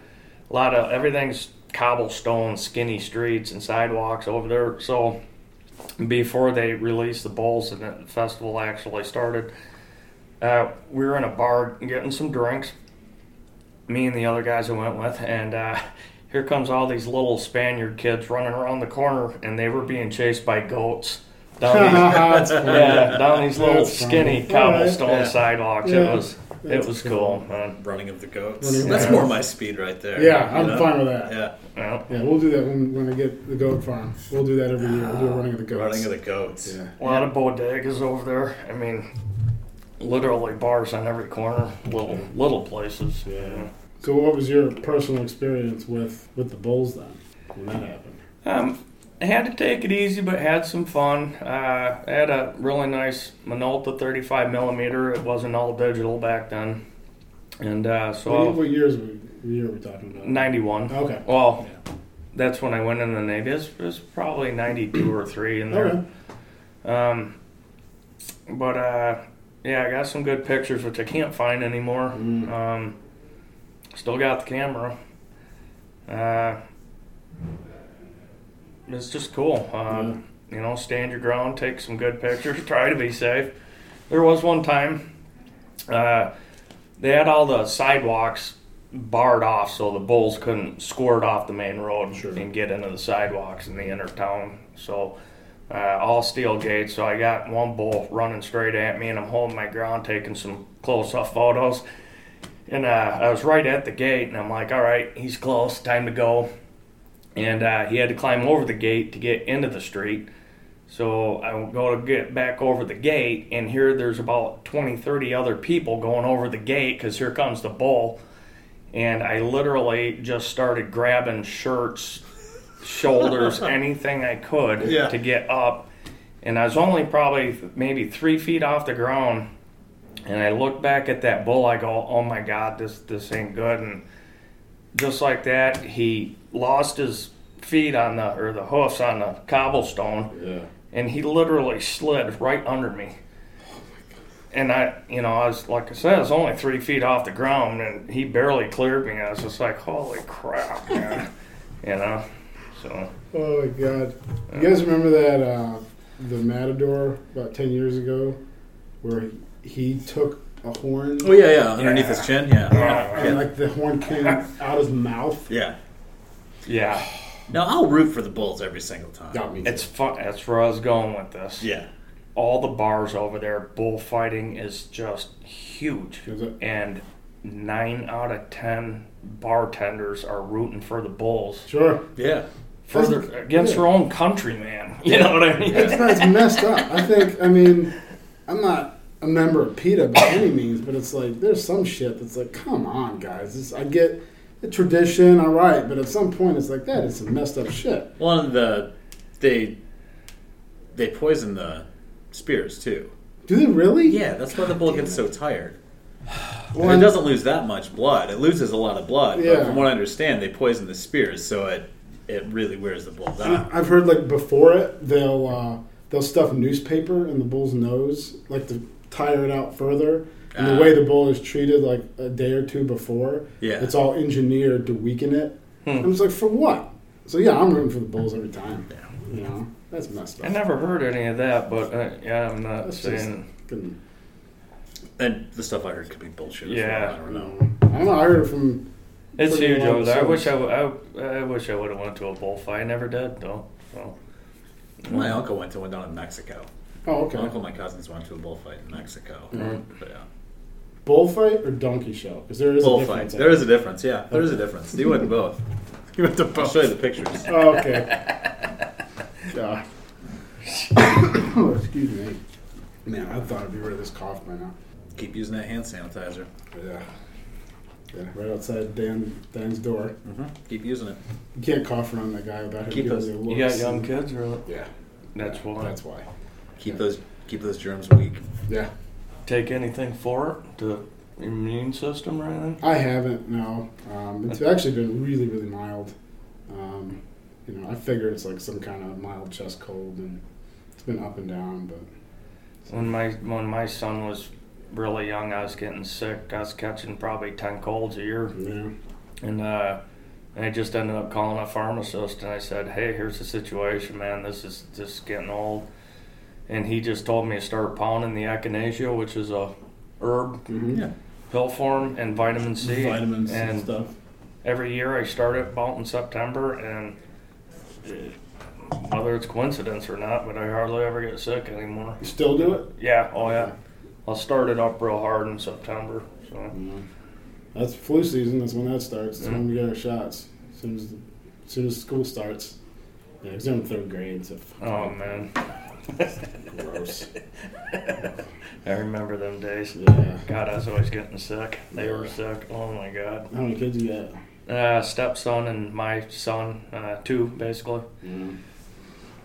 a lot of everything's cobblestone, skinny streets and sidewalks over there. So before they released the bowls and the festival actually started, uh, we were in a bar getting some drinks. Me and the other guys I went with, and uh, here comes all these little Spaniard kids running around the corner, and they were being chased by goats. Down these, That's yeah, down these little That's funny. skinny All right. cobblestone Yeah. sidewalks. Yeah. It was it That's was cool. cool, man. Running of the goats. Running of the That's goats. more my speed right there. Yeah, I'm know? fine with that. Yeah. Yeah. Yeah, we'll do that when, when I get the goat farm. We'll do that every year. We'll do a running of the goats. Running of the goats. yeah. A lot of bodegas over there. I mean, literally bars on every corner, little little places. Yeah. So, what was your personal experience with with the bulls then when that happened? Um, I had to take it easy, but had some fun. Uh, I had a really nice Minolta 35 millimeter. It wasn't all digital back then, and uh, what, so what years were, year are we talking about? 91. Okay. Well, that's when I went in the Navy. It was, it was probably 92 or three in there. Okay. Um, but uh, yeah, I got some good pictures, which I can't find anymore. Mm. Um, still got the camera. Uh, it's just cool. Um, You know, stand your ground, take some good pictures, try to be safe. There was one time uh, they had all the sidewalks barred off so the bulls couldn't squirt off the main road Sure. and get into the sidewalks in the inner town. So uh, all steel gates. So I got one bull running straight at me, and I'm holding my ground, taking some close-up photos. And uh, I was right at the gate, and I'm like, "All right, he's close. Time to go." And uh, he had to climb over the gate to get into the street. So I go to get back over the gate, and here there's about 20, 30 other people going over the gate because here comes the bull. And I literally just started grabbing shirts, shoulders, anything I could Yeah. to get up. And I was only probably maybe three feet off the ground. And I look back at that bull. I go, "Oh my God, this this ain't good." And just like that, he lost his feet on the or the hoofs on the cobblestone, Yeah. and he literally slid right under me. And I, you know, I was like I said, I was only three feet off the ground, and he barely cleared me. I was just like, "Holy crap, man!" you know. So Oh my god. You guys remember that uh, the Matador about ten years ago, where he took a horn Oh yeah, yeah. Underneath his chin, yeah. Yeah. and like the horn came out of his mouth? Yeah. Yeah, Now I'll root for the Bulls every single time. Got me. it's fun. That's where I was going with this. Yeah. all the bars over there, bullfighting is just huge. Is it? And nine out of ten bartenders are rooting for the Bulls Sure. Yeah. for their, against their own country, man. You know what I mean? It's, not, it's messed up. I think. I mean, I'm not a member of PETA by any means, but it's like there's some shit that's like, come on, guys. This, I get the tradition, all right, but at some point it's like that is some messed up shit. One of the they they poison the spears too. Do they really? Yeah, that's why the bull gets so tired. Well, it doesn't lose that much blood. It loses a lot of blood, Yeah. but from what I understand, they poison the spears, so it it really wears the bull down. I've heard like before it, they'll uh, they'll stuff newspaper in the bull's nose, like to tire it out further. And the Ah. way the bull is treated, like a day or two before, Yeah. it's all engineered to weaken it. Hmm. I'm just like, for what? So yeah, I'm rooting for the bulls every time. Yeah. You know, that's messed up. I never heard any of that, but uh, yeah, I'm not That's just saying. fucking- And the stuff I heard could be bullshit. as Yeah. well. I don't know. I don't know. I heard it from. It's Pretty huge over there. I wish I, service. w- I, I wish I would have went to a bullfight. I never did though. So. My uncle went to one down in Mexico. Oh, okay. My uncle, and my cousins went to a bullfight in Mexico. Mhm. But yeah, Bullfight or donkey show? Because there is a bullfight. difference. There is a difference. Yeah, there is a difference. You went to both. You went to both. I'll show you the pictures. Oh, okay. God. oh, excuse me. Man, I thought I'd be rid of this cough by now. Keep using that hand sanitizer. Yeah. Yeah, right outside Dan Dan's door. Mm-hmm. Keep using it. You can't cough around that guy without him Keep giving those- you You got young kids, or Yeah, that's why. that's why. Keep those. Keep those germs weak. Yeah, Take anything for it to the immune system or anything? I haven't. No, um, it's actually been really, really mild. Um, you know, I figured it's like some kind of mild chest cold, and it's been up and down. But When my when my son was really young, I was getting sick. I was catching probably ten colds a year, yeah, and uh, and I just ended up calling a pharmacist, and I said, "Hey, here's the situation, man. This is just getting old." And he just told me to start pounding the echinacea, which is a herb mm-hmm. Yeah. pill form, and vitamin C. vitamins and, and stuff. every year I start it about in September, and uh, whether it's coincidence or not, but I hardly ever get sick anymore. You still do it? Yeah, oh yeah. I'll start it up real hard in September. So Yeah. That's flu season. That's when that starts. That's when we get our shots. As soon as, as soon as school starts. Yeah, because they're in third grade. So oh man, gross. I remember them days. Yeah. God, I was always getting sick. They were sick. Oh my god. How many kids you got? Uh, stepson and my son, uh, two basically. Yeah.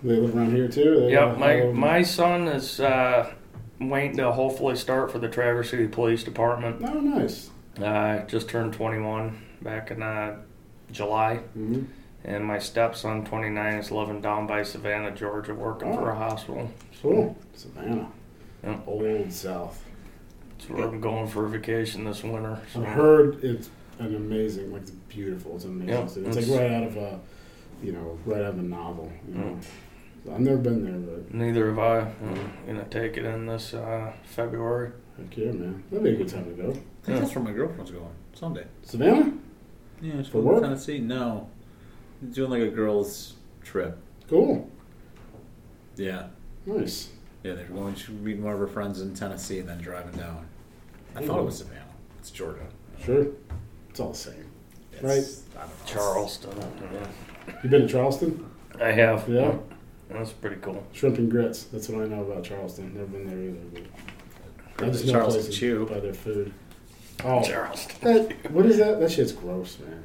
They live around here too. They Yep, my my son is uh, waiting to hopefully start for the Traverse City Police Department. Oh, nice. I just turned 21 back in uh, July, hmm and my stepson, 29, is living down by Savannah, Georgia, working for a hospital. Cool. Savannah. Yep. Old South. That's where I'm going for a vacation this winter. So. I've heard it's an amazing, like it's beautiful. It's amazing. Yeah, city. it's, it's- like right out of a, you know, right out of a novel. You know, So I've never been there, but Neither have I. I'm gonna take it in this uh, February. heck yeah, man, that'd be a good time to go. I think that's where my girlfriend's going Sunday. Savannah, Yeah, she's For going to work? Tennessee. No, doing like a girls' trip. cool, Yeah, nice. yeah. They're going to meet more of her friends in Tennessee and then driving down. I thought it was Savannah. It's Georgia. Sure, it's all the same. It's, Right. I don't know. Charleston. Yeah. You been to Charleston? I have. Yeah. That's pretty cool. Shrimp and grits. That's what I know about Charleston. Never been there either. But I just know Charleston places Chew. by their food. Oh, Charleston. that, what is that? That shit's gross, man.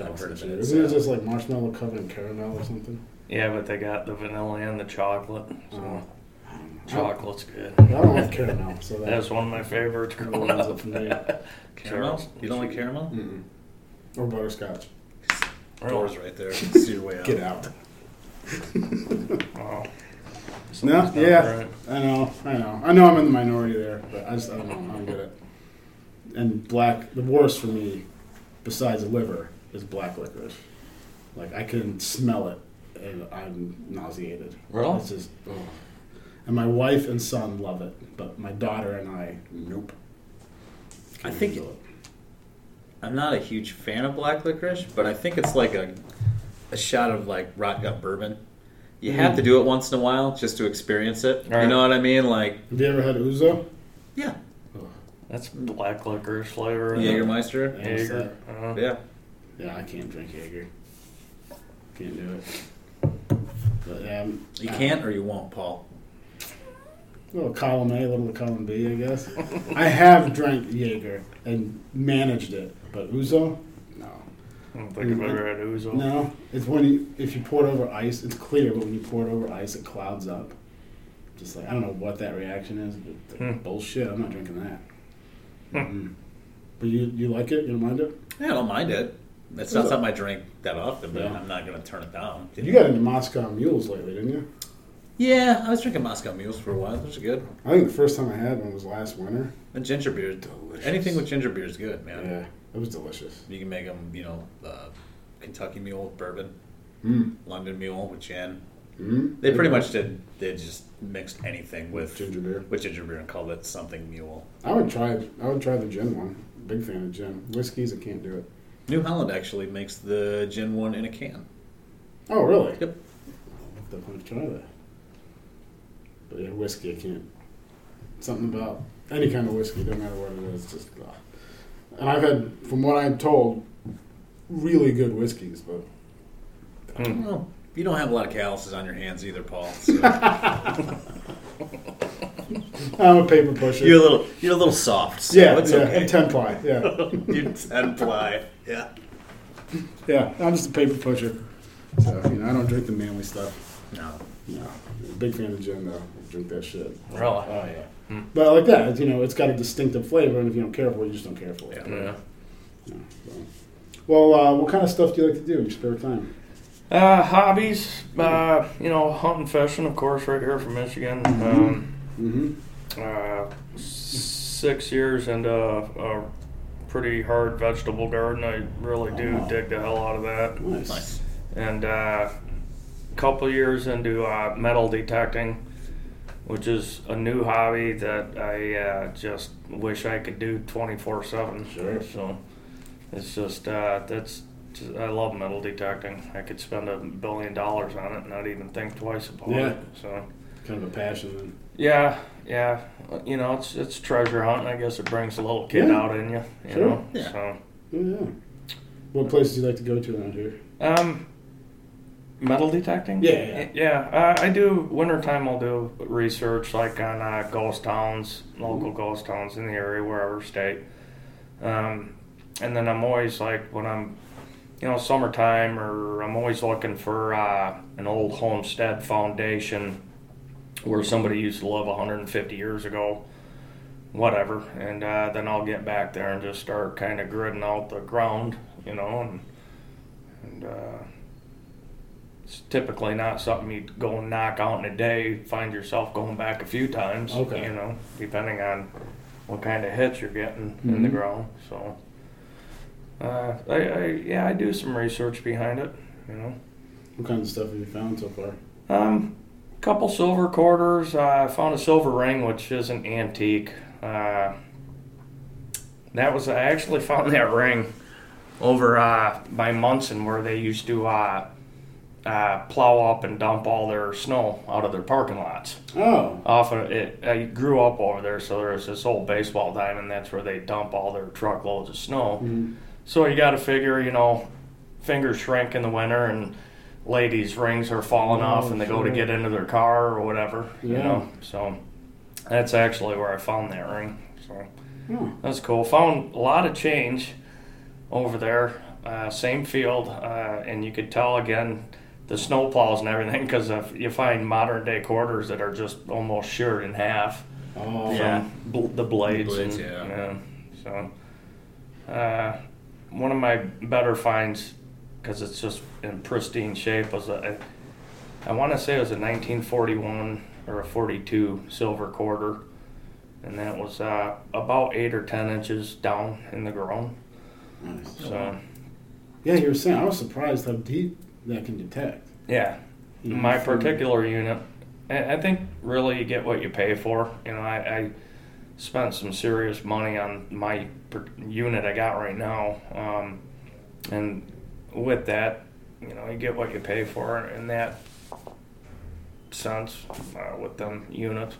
Yeah, I've never heard of it. Isn't it just like marshmallow covered in caramel or something? Yeah, but they got the vanilla and the chocolate. So Oh. chocolate's good. I don't like caramel, so that That's one of my favorites that growing ruins it up. for me. caramel? Charleston. You don't like caramel? Mm-mm. Or butterscotch. Doors right there. See your way out. Get out. Wow. No, Something's not yeah, right. I know, I know, I know. I'm in the minority there, but I just I don't know. I don't get it. And black, the worst for me, besides the liver, is black licorice. Like I can smell it, and I'm nauseated. Really? It's just, ugh. and my wife and son love it, but my daughter and I, nope. I Can't think- handle it. I'm not a huge fan of black licorice, but I think it's like a a shot of like rot gut bourbon. You have Mm. to do it once in a while just to experience it. Right. You know what I mean? Like, Have you ever had ouzo? yeah, That's black licorice flavor. isn't? Jägermeister. Yeah, what's Jaeger. Uh, Yeah. Yeah, I can't drink Jaeger. Can't do it. But yeah, I'm- You can't or you won't, Paul. little column A, little column B, I guess. I have drank Jaeger and managed it, but ouzo, no, I don't think I've ever had ouzo. no. It's when you if you pour it over ice, it's clear, but when you pour it over ice, it clouds up. Just like I don't know what that reaction is, but Hmm. bullshit. I'm not drinking that. Hmm. Mm. But you you like it? You don't mind it? Yeah, I don't mind it. It's not something I drink that often, but Yeah. I'm not going to turn it down. You got into Moscow Mules lately, didn't you? Yeah, I was drinking Moscow Mules for a while. Those are good. I think the first time I had one was last winter. And ginger beer. Delicious. Anything with ginger beer is good, man. Yeah, it was delicious. You can make them, you know, uh, Kentucky Mule with bourbon, Mm. London Mule with gin. Mm. They pretty much did. They just mixed anything with ginger beer. with ginger beer and called it something mule. I would try. I would try the gin one. Big fan of gin. Whiskeys, I can't do it. New Holland actually makes the gin one in a can. Oh, really? Yep. I'll definitely try that. But yeah, whiskey, I can't. Something about any kind of whiskey, no matter what it is, just. Uh, and I've had, from what I'm told, really good whiskeys, but Hmm. Well, you don't have a lot of calluses on your hands either, Paul. So I'm a paper pusher. you're a little you're a little soft. So yeah, it's yeah, okay. and ten ply. Yeah, you ten ply. Yeah. yeah. I'm just a paper pusher. So you know, I don't drink the manly stuff. No. No, big fan of gin though. I drink that shit. Really? Oh yeah. Hmm. But like that, you know, it's got a distinctive flavor, and if you don't care for it, you just don't care for it. Yeah. Yeah. Yeah, so. Well, uh, what kind of stuff do you like to do in your spare time? Uh, hobbies, uh, you know, hunting, fishing, of course, right here from Michigan. Um, Mm-hmm. Uh, six years into a pretty hard vegetable garden. I really do Oh. dig the hell out of that. Nice. And uh, a couple years into uh, metal detecting, which is a new hobby that I uh, just wish I could do 24 7. Sure. So it's just, uh, that's. Just, I love metal detecting. I could spend a billion dollars on it and not even think twice about Yeah. it. So, Kind of a passion then. yeah, yeah. You know, it's it's treasure hunting. I guess it brings a little kid Yeah. out in you. You Sure. know. Yeah. So, Oh, yeah. What places do you like to go to around here? um, metal detecting. Yeah, yeah. yeah. Uh, I do wintertime. I'll do research like on uh, ghost towns, local Mm-hmm. ghost towns in the area, wherever state. Um, and then I'm always like when I'm, you know, summertime, or I'm always looking for uh, an old homestead foundation where somebody used to live 150 years ago, whatever. And uh, then I'll get back there and just start kind of gridding out the ground, you know, and and uh, it's typically not something you go and knock out in a day. Find yourself going back a few times, Okay. you know, depending on what kind of hits you're getting in the Mhm. ground. So, Uh, I, I yeah, I do some research behind it. You know, What kind of stuff have you found so far? um, couple silver quarters. Uh, I found a silver ring, which is an antique. Uh, that was I actually found that ring over uh, by Munson, where they used to uh, uh, plow up and dump all their snow out of their parking lots. Oh, Off of it, I grew up over there, so there's this old baseball diamond. That's where they dump all their truckloads of snow. mhm. So you got to figure, you know, fingers shrink in the winter, and ladies' rings are falling Oh, off, and they go to get into their car or whatever. You know, so that's actually where I found that ring. So Oh, that's cool. Found a lot of change over there. Uh, same field, uh, and you could tell again the snow plows and everything because you find modern day quarters that are just almost sheared in half oh, Yeah. from bl- the blades. blades, and, yeah. So, uh, one of my better finds, because it's just in pristine shape, was a, I want to say it was a 1941 or a 42 silver quarter, and that was uh, about eight or ten inches down in the ground. nice. So, Yeah, you were saying I was surprised how deep that can detect. yeah, You know, my from- particular unit, I I think really you get what you pay for. You know, I, I spent some serious money on my per- unit I got right now, um, and with that, you know, you get what you pay for in that sense uh, with them units.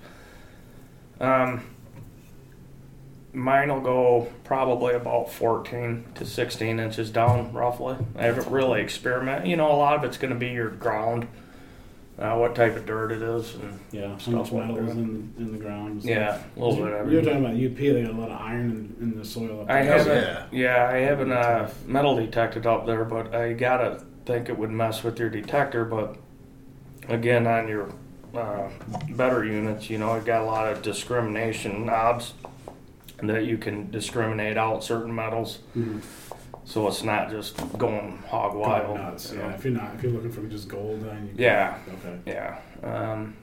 Um, mine will go probably about 14 to 16 inches down, roughly. I haven't really experimented. You know, a lot of it's going to be your ground, uh, what type of dirt it is, and Yeah, how Stuff much like metal is that. in, in the ground? and stuff. yeah, a little bit of You were everything. talking about UP. They got a lot of iron in, in the soil. Up I there. haven't. yeah. Yeah, I haven't uh, metal detected up there, but I gotta think it would mess with your detector. But again, on your uh, better units, you know, it got a lot of discrimination knobs that you can discriminate out certain metals, Mhm. So it's not just going hog Going wild. nuts. you Yeah, know. if you're not, if you're looking for just gold, then you Yeah. Okay. Yeah. Um,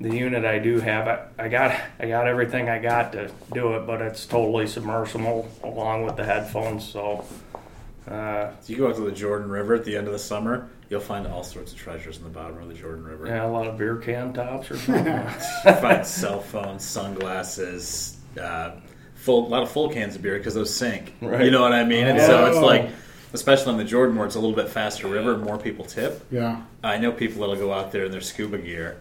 the unit I do have, I, I got I got everything I got to do it, but it's totally submersible along with the headphones. So, uh, If you go out to the Jordan River at the end of the summer, you'll find all sorts of treasures in the bottom of the Jordan River. yeah, a lot of beer can tops or something. You find cell phones, sunglasses, uh, full a lot of full cans of beer because those sink. Right. You know what I mean? And so it's Oh. like, especially on the Jordan where it's a little bit faster river, more people tip. Yeah. I know people that'll go out there in their scuba gear,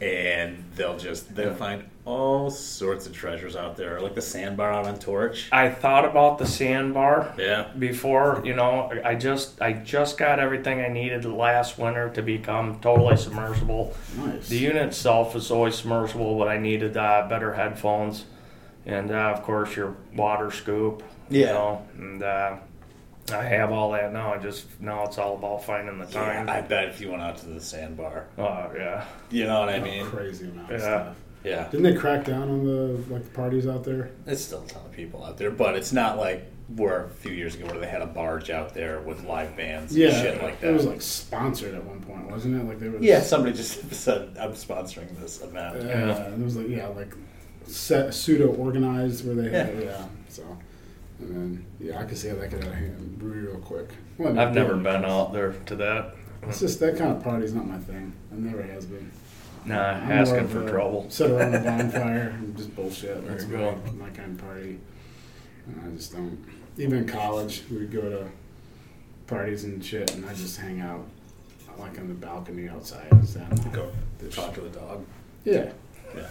and they'll just they'll find all sorts of treasures out there, like the sandbar out on Torch. I thought about the sandbar Yeah. before. You know, I just I just got everything I needed last winter to become totally submersible. Nice. The unit itself is always submersible, but I needed uh, better headphones, and uh, of course your water scoop. You Yeah. know, and uh, I have all that now. I just now it's all about finding the Yeah, time. I bet if you went out to the sandbar, Oh yeah, you know what I Oh, mean? crazy amount of Yeah. stuff. Yeah. Didn't they crack down on the like the parties out there? There's still a ton of people out there, but it's not like where a few years ago where they had a barge out there with live bands Yeah, and shit like that. it was like sponsored at one point, wasn't it? Like they was. yeah, somebody just said, I'm sponsoring this event. Uh, Yeah. It was like yeah, like set, pseudo organized where they had yeah. So, and then yeah, I could see how that get out of hand real quick. Well, I've never yeah, been out there to that. It's just that kind of party's not my thing. It never has been. Nah, I'm asking for a trouble. Sit around the bonfire and just bullshit. There That's you my, go. my kind of party. And I just don't. Even in college, we'd go to parties and shit, and I just hang out like on the balcony outside. And stand Go This- talk to the dog. Yeah. Yeah.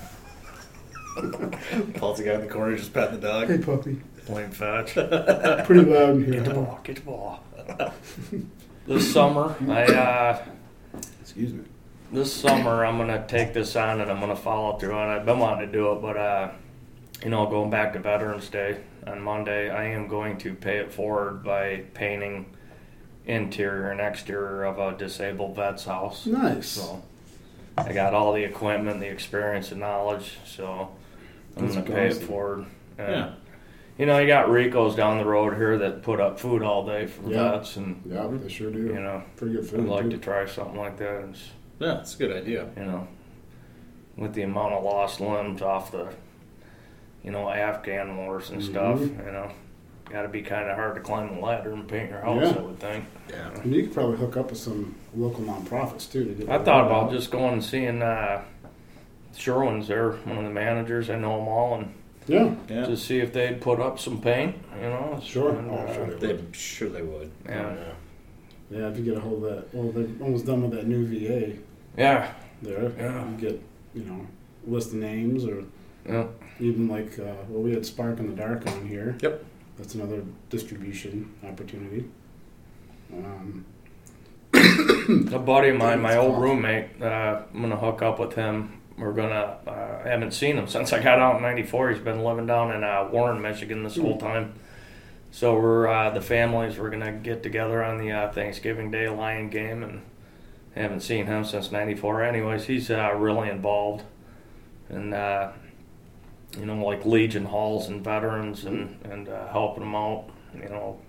Paul's the guy in the corner just patting the dog. Hey, puppy. Playing fetch. Pretty loud in Get the ball. Get the ball. this summer, I uh, Excuse me. this summer I'm gonna take this on and I'm gonna follow through on it. I've been wanting to do it, but uh, you know, going back to Veterans Day on Monday, I am going to pay it forward by painting interior and exterior of a disabled vet's house. Nice. So I got all the equipment, the experience, and knowledge. So I'm gonna pay it forward. And, Yeah. You know, you got Ricos down the road here that put up food all day for Yeah. vets, and Yeah, they sure do. you know, Pretty good food. I'd like too. to try something like that. And, s- Yeah, it's a good idea. you know, with the amount of lost limbs off the, you know, Afghan wars and stuff. Mhm. You know, got to be kind of hard to climb the ladder and paint your house. Yeah. I would think. Yeah. And you could probably hook up with some local nonprofits too. To get I thought about out. just going and seeing uh, Sherwin's there, one of the managers. I know them all, and yeah, Yeah. just see if they'd put up some paint. You know, Sure. And, Oh, uh, sure they They, would. sure they would. Yeah. Yeah, if you get a hold of that. Well, they're almost done with that new VA Yeah. there. Yeah. You get you know list of names or Yeah. even like uh, well we had Spark in the Dark on here. Yep. That's another distribution opportunity. Um, A buddy of mine, my old awesome. roommate, uh, I'm gonna hook up with him. We're gonna. Uh, I haven't seen him since I got out in '94. He's been living down in uh, Warren, Michigan, this whole time. So we're uh, the families. We're gonna get together on the uh, Thanksgiving Day Lion game, and haven't seen him since '94. Anyways, he's uh, really involved, and uh, you know, like Legion halls and veterans, and and uh, helping them out. You know,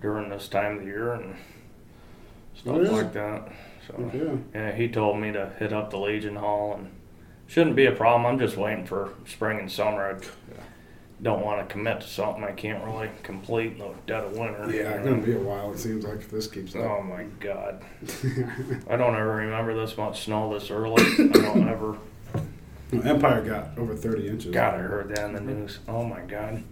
during this time of the year and stuff Oh, yeah. like that. So. yeah. Yeah, he told me to hit up the Legion Hall and shouldn't be a problem. I'm just waiting for spring and summer. I don't want to commit to something I can't really complete in the dead of winter. Yeah, it's gonna be a while. It seems like if this keeps up. Oh my god. I don't ever remember this much snow this early. I don't ever. Empire got over 30 inches. God, I heard that in the news. Oh my god.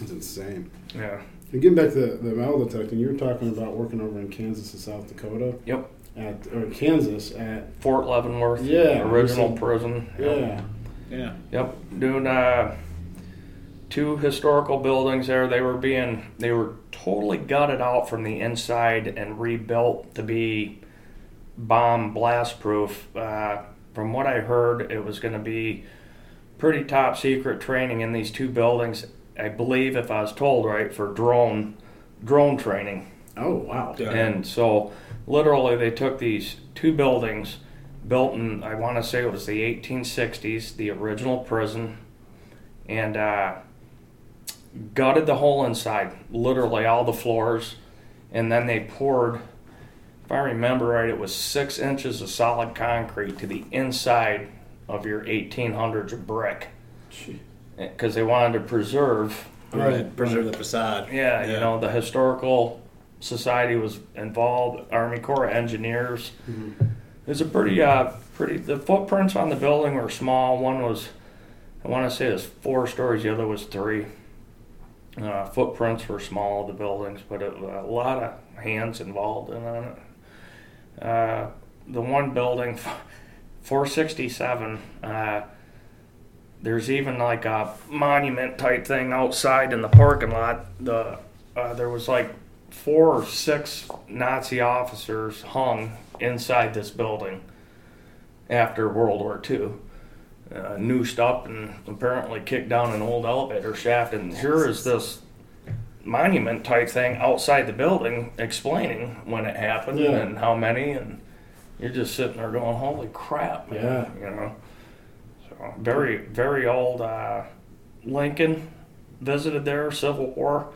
It's insane. Yeah. And getting back to the, the metal detecting, you were talking about working over in Kansas and South Dakota. Yep. At or Kansas at Fort Leavenworth. Yeah, Original you said- prison. yeah. Yeah. Yep, doing uh, two historical buildings there. They were being they were totally gutted out from the inside and rebuilt to be bomb blast proof. Uh, from what I heard, it was going to be pretty top secret training in these two buildings. I believe, if I was told right, for drone drone training. Oh wow. Yeah. And so, literally, they took these two buildings built in, I want to say it was the 1860s, the original prison, and uh, gutted the whole inside, literally all the floors, and then they poured, if I remember right, it was six inches of solid concrete to the inside of your 1800s brick because they wanted to preserve Right. Preserve the facade. yeah, you know, the historical society was involved, Army Corps of Engineers. Mhm. It's a pretty, uh, pretty. The footprints on the building were small. One was, I want to say, it was four stories. The other was three. Uh, footprints were small of the buildings, but it, a lot of hands involved in it. Uh, the one building, 467. Uh, there's even like a monument type thing outside in the parking lot. The uh, there was like four or six Nazi officers hung inside this building after World War II. Uh, noosed up and apparently kicked down an old elevator shaft. And here is this monument type thing outside the building explaining when it happened Yeah. and how many. And you're just sitting there going, "Holy crap, man!" You know. So very, very old. Uh, Lincoln visited there, Civil War.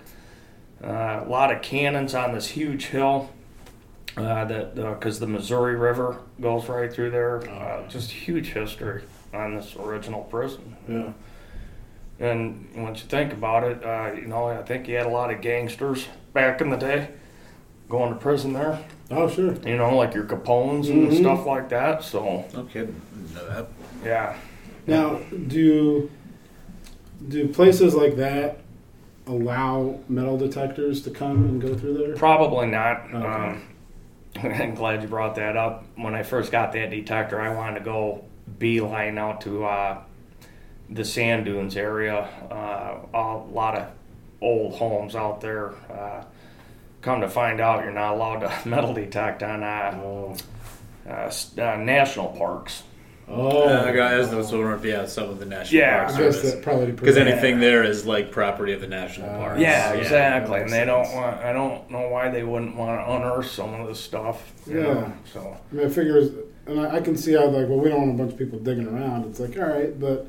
Uh, a lot of cannons on this huge hill. Uh, that because the Missouri River goes right through there. Uh, just huge history on this original prison. Yeah. And once you think about it, uh, you know, I think you had a lot of gangsters back in the day going to prison there. Oh sure. You know, like your Capones and Mhm. stuff like that. So No kidding. Didn't know that. yeah, Now, do do places like that allow metal detectors to come and go through there? Probably not. Okay. Um, I'm glad you brought that up. When I first got that detector, I wanted to go beeline out to uh, the sand dunes area. Uh, a lot of old homes out there. Uh, come to find out, you're not allowed to metal detect on uh, Oh. uh, uh, national parks. Oh. Uh, guys, those were yeah, some of the national Yeah, park I guess service. that probably Because prevent- anything there is like property of the national Uh, park. Yeah, Yeah, exactly. that And makes they don't want. I don't know why they wouldn't want to unearth some of this stuff. Yeah. know, So. I mean, I figure, and I, I can see how like, well, we don't want a bunch of people digging around. It's like, all right, but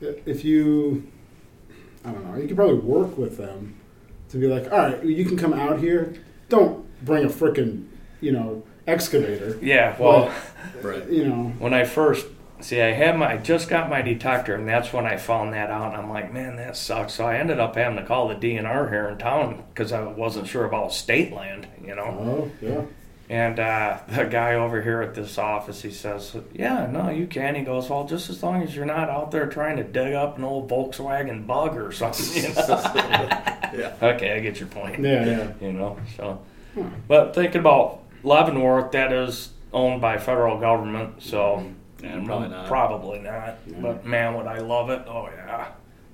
if you, I don't know, you could probably work with them to be like, all right, you can come out here. Don't bring a freaking, you know, excavator. Yeah. Well. Right. You know, when I first See, I had my I just got my detector, and that's when I found that out. And I'm like, man, that sucks. So I ended up having to call the DNR here in town because I wasn't sure about state land, you know. Oh, yeah. And uh, the guy over here at this office, he says, "Yeah, no, you can." He goes, "Well, just as long as you're not out there trying to dig up an old Volkswagen Bug or something." You know? Yeah. Okay, I get your point. Yeah, yeah. You know, so. Hmm. But thinking about Leavenworth, that is owned by federal government, so Yeah, probably not. Probably not. Yeah. But man, would I love it? Oh yeah,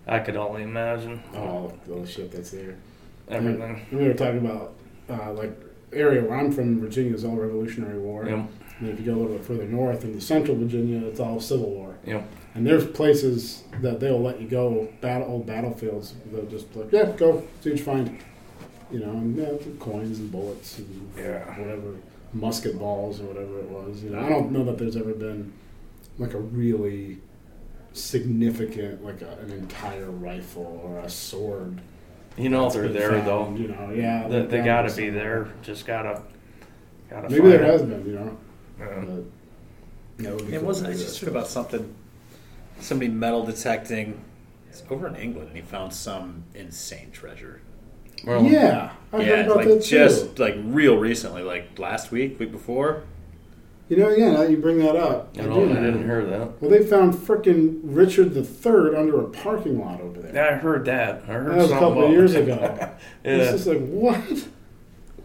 I could only imagine Oh, all the shit that's there. everything. And we were talking about, uh, like, area where I'm from, Virginia is all Revolutionary War. Yep. And if you go a little bit further north into central Virginia, it's all Civil War. Yep. And there's places that they'll let you go, battle old battlefields. They'll just be like, yeah, go, see what you find. You know, and yeah, coins and bullets and Yeah. whatever, musket balls or whatever it was. You know, I don't know that there's ever been like a really significant, like a, an entire rifle or a sword. You know they're there found, though. You know, yeah, They, they got to be there. Just gotta. Gotta Maybe find there it. has been, you know. Yeah. But, yeah, it would be It cool wasn't. to I just heard about something. Somebody metal detecting. It's over in England, and he found some insane treasure. Well, yeah, I heard yeah, about like that too. just like real recently, like last week, week before. You know, yeah, now you bring that up. You I know, do I didn't hear that. Well, they found frickin' Richard III under a parking lot over there. Yeah, I heard that. I heard That was a couple of years it. ago. It's yeah. just like what?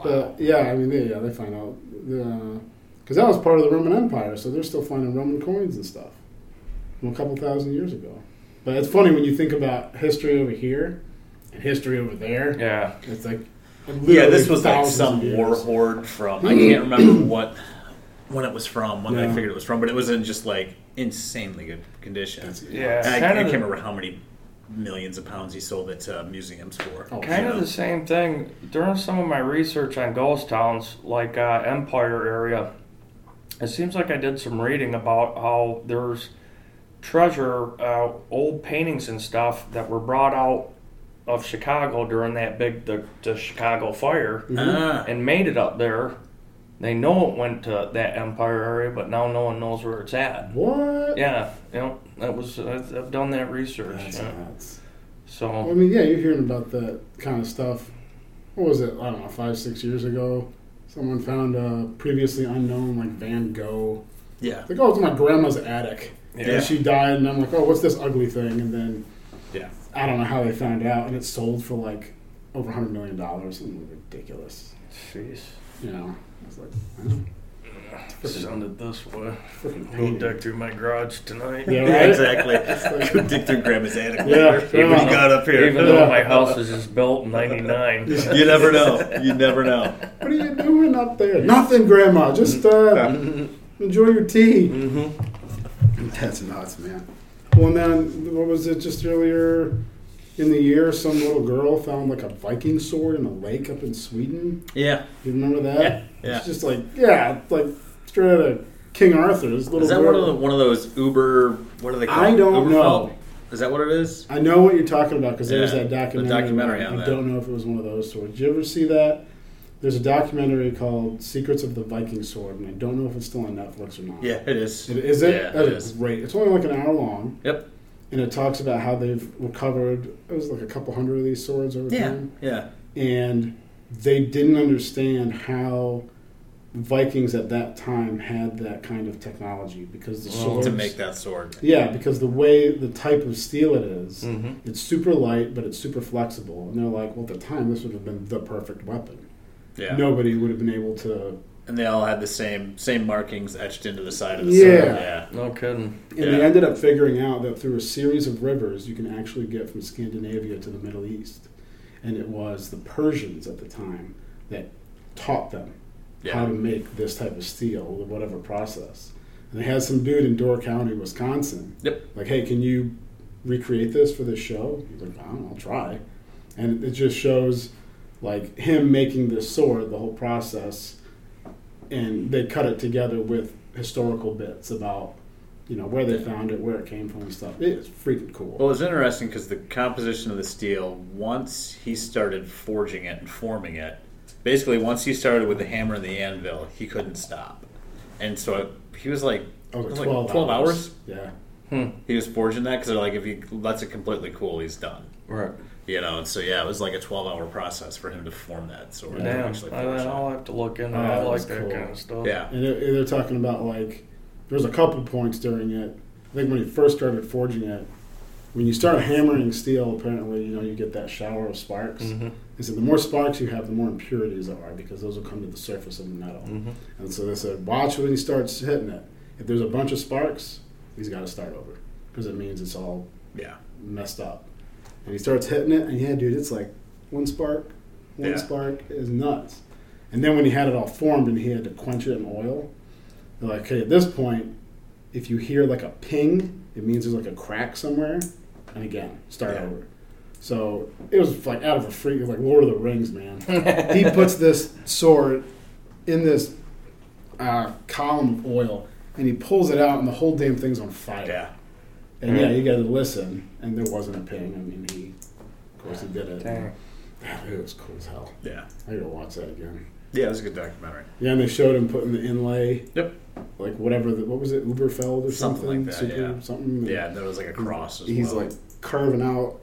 But yeah, I mean, they, yeah, they find out uh, because that was part of the Roman Empire, so they're still finding Roman coins and stuff from a couple thousand years ago. But it's funny when you think about history over here and history over there. Yeah. It's like Yeah, this was like some war horde from. I can't remember what when it was from. When I Yeah. figured it was from, but it was in just like insanely good condition. That's- Yeah. And I, I can't the, remember how many millions of pounds he sold it to museums for. Oh, kind of know? the same thing during some of my research on ghost towns, like uh, Empire area. It seems like I did some reading about how there's treasure, uh, old paintings and stuff that were brought out of Chicago during that big the, the Chicago fire Mhm. Ah, and made it up there. They know it went to that Empire area, but now no one knows where it's at. What? Yeah, you know, that was I've, I've done that research. That's yeah. nuts. I mean, yeah, you're hearing about that kind of stuff. What was it? I don't know, five, six years ago. Someone found a previously unknown like Van Gogh. yeah, Like, oh, it's my grandma's attic. yeah, And she died, and I'm like, oh, what's this ugly thing? And then yeah. I don't know how they found out, and it sold for like over hundred million dollars. And ridiculous, jeez, you know. I was like, oh, sounded this way. Go dig through my garage tonight. Yeah, Yeah, right? exactly. Go dig through grandma's attic. Yeah, later. See what you got up here. Even though my house is just built in '99. you never know. You never know. What are you doing up there? Nothing, Grandma. Just uh, enjoy your tea. hmm That's nuts, man. Well, and then what was it just earlier in the year? Some little girl found like a Viking sword in a lake up in Sweden. Yeah. You remember that? Yeah, yeah. It's just like yeah, like straight out of King Arthur's little. Is that girl. one of the, one of those Uber? What are they called? I don't Uber know. Is that what it is? I know what you're talking about because there's Yeah, that the documentary. documentary I that. don't know if it was one of those swords. Did you ever see that? There's a documentary called Secrets of the Viking Sword, and I don't know if it's still on Netflix or not. Yeah, it is. It- Is it? Yeah, That it is is. great. It's only like an hour long. Yep. And it talks about how they've recovered. It was like a couple hundred of these swords over Yeah. time, Yeah. and they didn't understand how Vikings at that time had that kind of technology because the Well, swords To make that sword. Yeah, because the way the type of steel it is, hmm it's super light, but it's super flexible. And they're like, well, at the time, this would have been the perfect weapon. Yeah. Nobody would have been able to. And they all had the same same markings etched into the side of the Yeah. sword. Yeah. No kidding. And Yeah. they ended up figuring out that through a series of rivers, you can actually get from Scandinavia to the Middle East. And it was the Persians at the time that taught them how to make this type of steel with whatever process. And they had some dude in Door County, Wisconsin. Yep. Like, hey, can you recreate this for this show? He's like, I don't know, I'll try. And it just shows like him making this sword, the whole process, and they cut it together with historical bits about you know where they found it, where it came from, and stuff. It's freaking cool. Well, it's interesting because the composition of the steel, once he started forging it and forming it, basically once he started with the hammer and the anvil, he couldn't stop. and so it, he was like, I was it like 12, like 12 hours. Yeah. Hmm. He was forging that because they're like, if he lets it completely cool, he's done. Right. You know, and so yeah, it was like a 12 hour process for him to form that sword. to Damn. actually I, forge I'll it. have to look into Oh, that. I like that cool. kind of stuff. Yeah. And they're, they're talking about like, there's a couple points during it. I think when he first started forging it, when you start hammering steel, apparently, you know, you get that shower of sparks. Mm-hmm. They said the more sparks you have, the more impurities there are because those will come to the surface of the metal. Mm-hmm. And so they said, watch when he starts hitting it. If there's a bunch of sparks, he's got to start over because it means it's all Yeah. messed up. And he starts hitting it, and yeah, dude, it's like one spark, one Yeah. spark is nuts. And then when he had it all formed and he had to quench it in oil, they're like, okay, at this point, if you hear like a ping, it means there's like a crack somewhere, and again, start Yeah. over. So it was like out of a freak, it was like Lord of the Rings, man. he puts this sword in this uh, column of oil, and he pulls it out, and the whole damn thing's on fire. Yeah. And yeah, you got to listen, and there wasn't a ping. I mean, he, of course, he did it. Dang. Yeah, it was cool as hell. Yeah. I gotta watch that again. Yeah, it was a good documentary. Yeah, and they showed him putting the inlay. Yep. Like whatever, the, what was it, Uberfeld or something? Something like that, yeah. Something. Yeah, there was like a cross as He's well. like carving out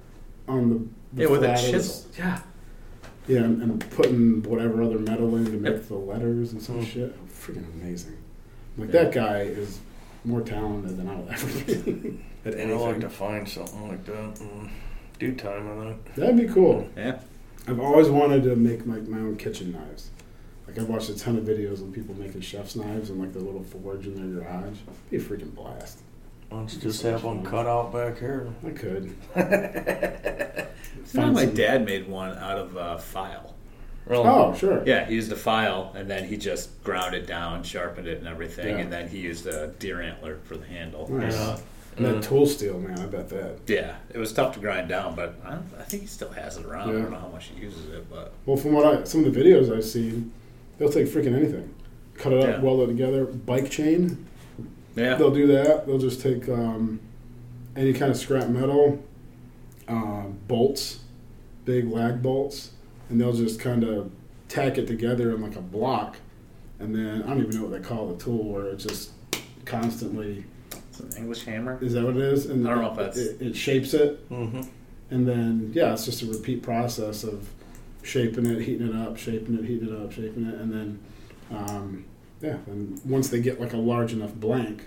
on the, the yeah, with a flat of the- chisel. Yeah. Yeah, and, and putting whatever other metal in to make Yep. the letters and some Hmm. shit. Freaking amazing. Like Yeah. that guy is more talented than I will ever be at I'd like to find something like that and do time on that. That'd be cool. Yeah. I've always wanted to make like my own kitchen knives. Like I've watched a ton of videos of people making chef's knives and like their little forge in their garage. Be a freaking blast. Why don't you That's just so have one fun. cut out back here? I could. Find my dad made one out of a file. Really? Oh, sure. Yeah, he used a file and then he just ground it down, sharpened it and everything, Yeah. and then he used a deer antler for the handle. Nice. Yeah. And that Mm. tool steel, man, I bet that. Yeah, it was tough to grind down, but I, don't, I think he still has it around. I Yeah. don't know how much he uses it, but Well, from what I some of the videos I've seen, they'll take freaking anything, cut it up, Yeah. weld it together. Bike chain, yeah, they'll do that. They'll just take um, any kind of scrap metal, um, bolts, big lag bolts, and they'll just kind of tack it together in like a block. And then I don't even know what they call the tool where it just constantly it's an English hammer. is that what it is? And I don't know if that's- it, it shapes it, Mm-hmm. and then yeah, it's just a repeat process of shaping it, heating it up, shaping it, heating it up, shaping it, and then um, yeah, and once they get like a large enough blank,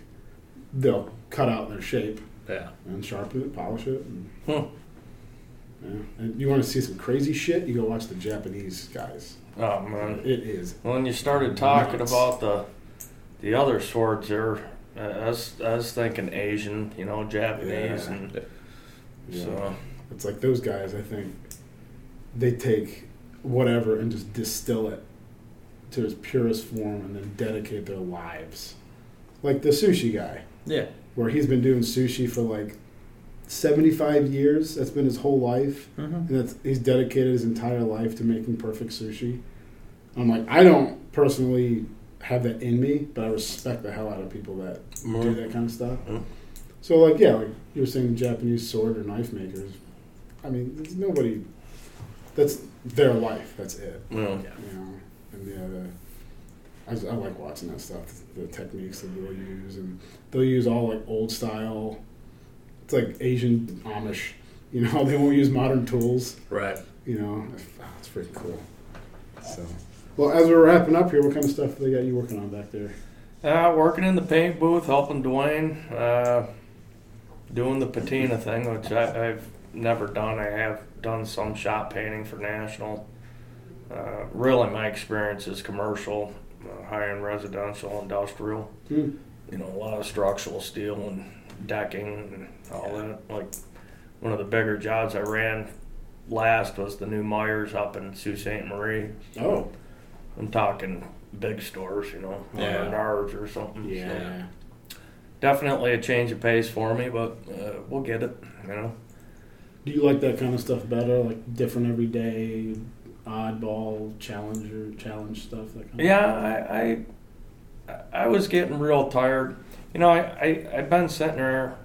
they'll cut out their shape Yeah, and sharpen it, polish it. And, Hmm. yeah. and you want to see some crazy shit? You go watch the Japanese guys. Oh man. It is. When you started talking Nuts. about the the other swords there, I was I was thinking Asian, you know, Japanese, Yeah. and Yeah. so It's like those guys. I think they take whatever and just distill it to its purest form, and then dedicate their lives. Like the sushi guy. yeah, where he's been doing sushi for like 75 years. That's been his whole life. mm-hmm. And that's, he's dedicated his entire life to making perfect sushi. I'm like, I don't personally have that in me, but I respect the hell out of people that do that kind of stuff. Mm. So, like, yeah, like you were saying, Japanese sword or knife makers. I mean, there's nobody. That's their life. That's it. know, You know, and yeah, the, I, just- I like watching that stuff. The techniques that they'll use, and they'll use all like old style. It's like Asian Amish. You know, they won't use modern tools. right. You know, it's pretty cool. So, well, as we're wrapping up here, what kind of stuff they got you working on back there? Uh, working in the paint booth, helping Dwayne, uh, doing the patina thing, which I, I've never done. I have done some shop painting for National. Uh, really, my experience is commercial, uh, high-end residential, industrial. Hmm. You know, a lot of structural steel and decking and all that. Like one of the bigger jobs I ran last was the new Meijers up in Sault Ste. Marie. Oh, I'm talking big stores, you know, Yeah. Menards or something. So yeah. definitely a change of pace for me, but uh, we'll get it. You know. Do you like that kind of stuff better? Like different every day, oddball, challenger, challenge stuff. That kind Yeah, I, I, I was getting real tired. You know, I, I, I've been sitting there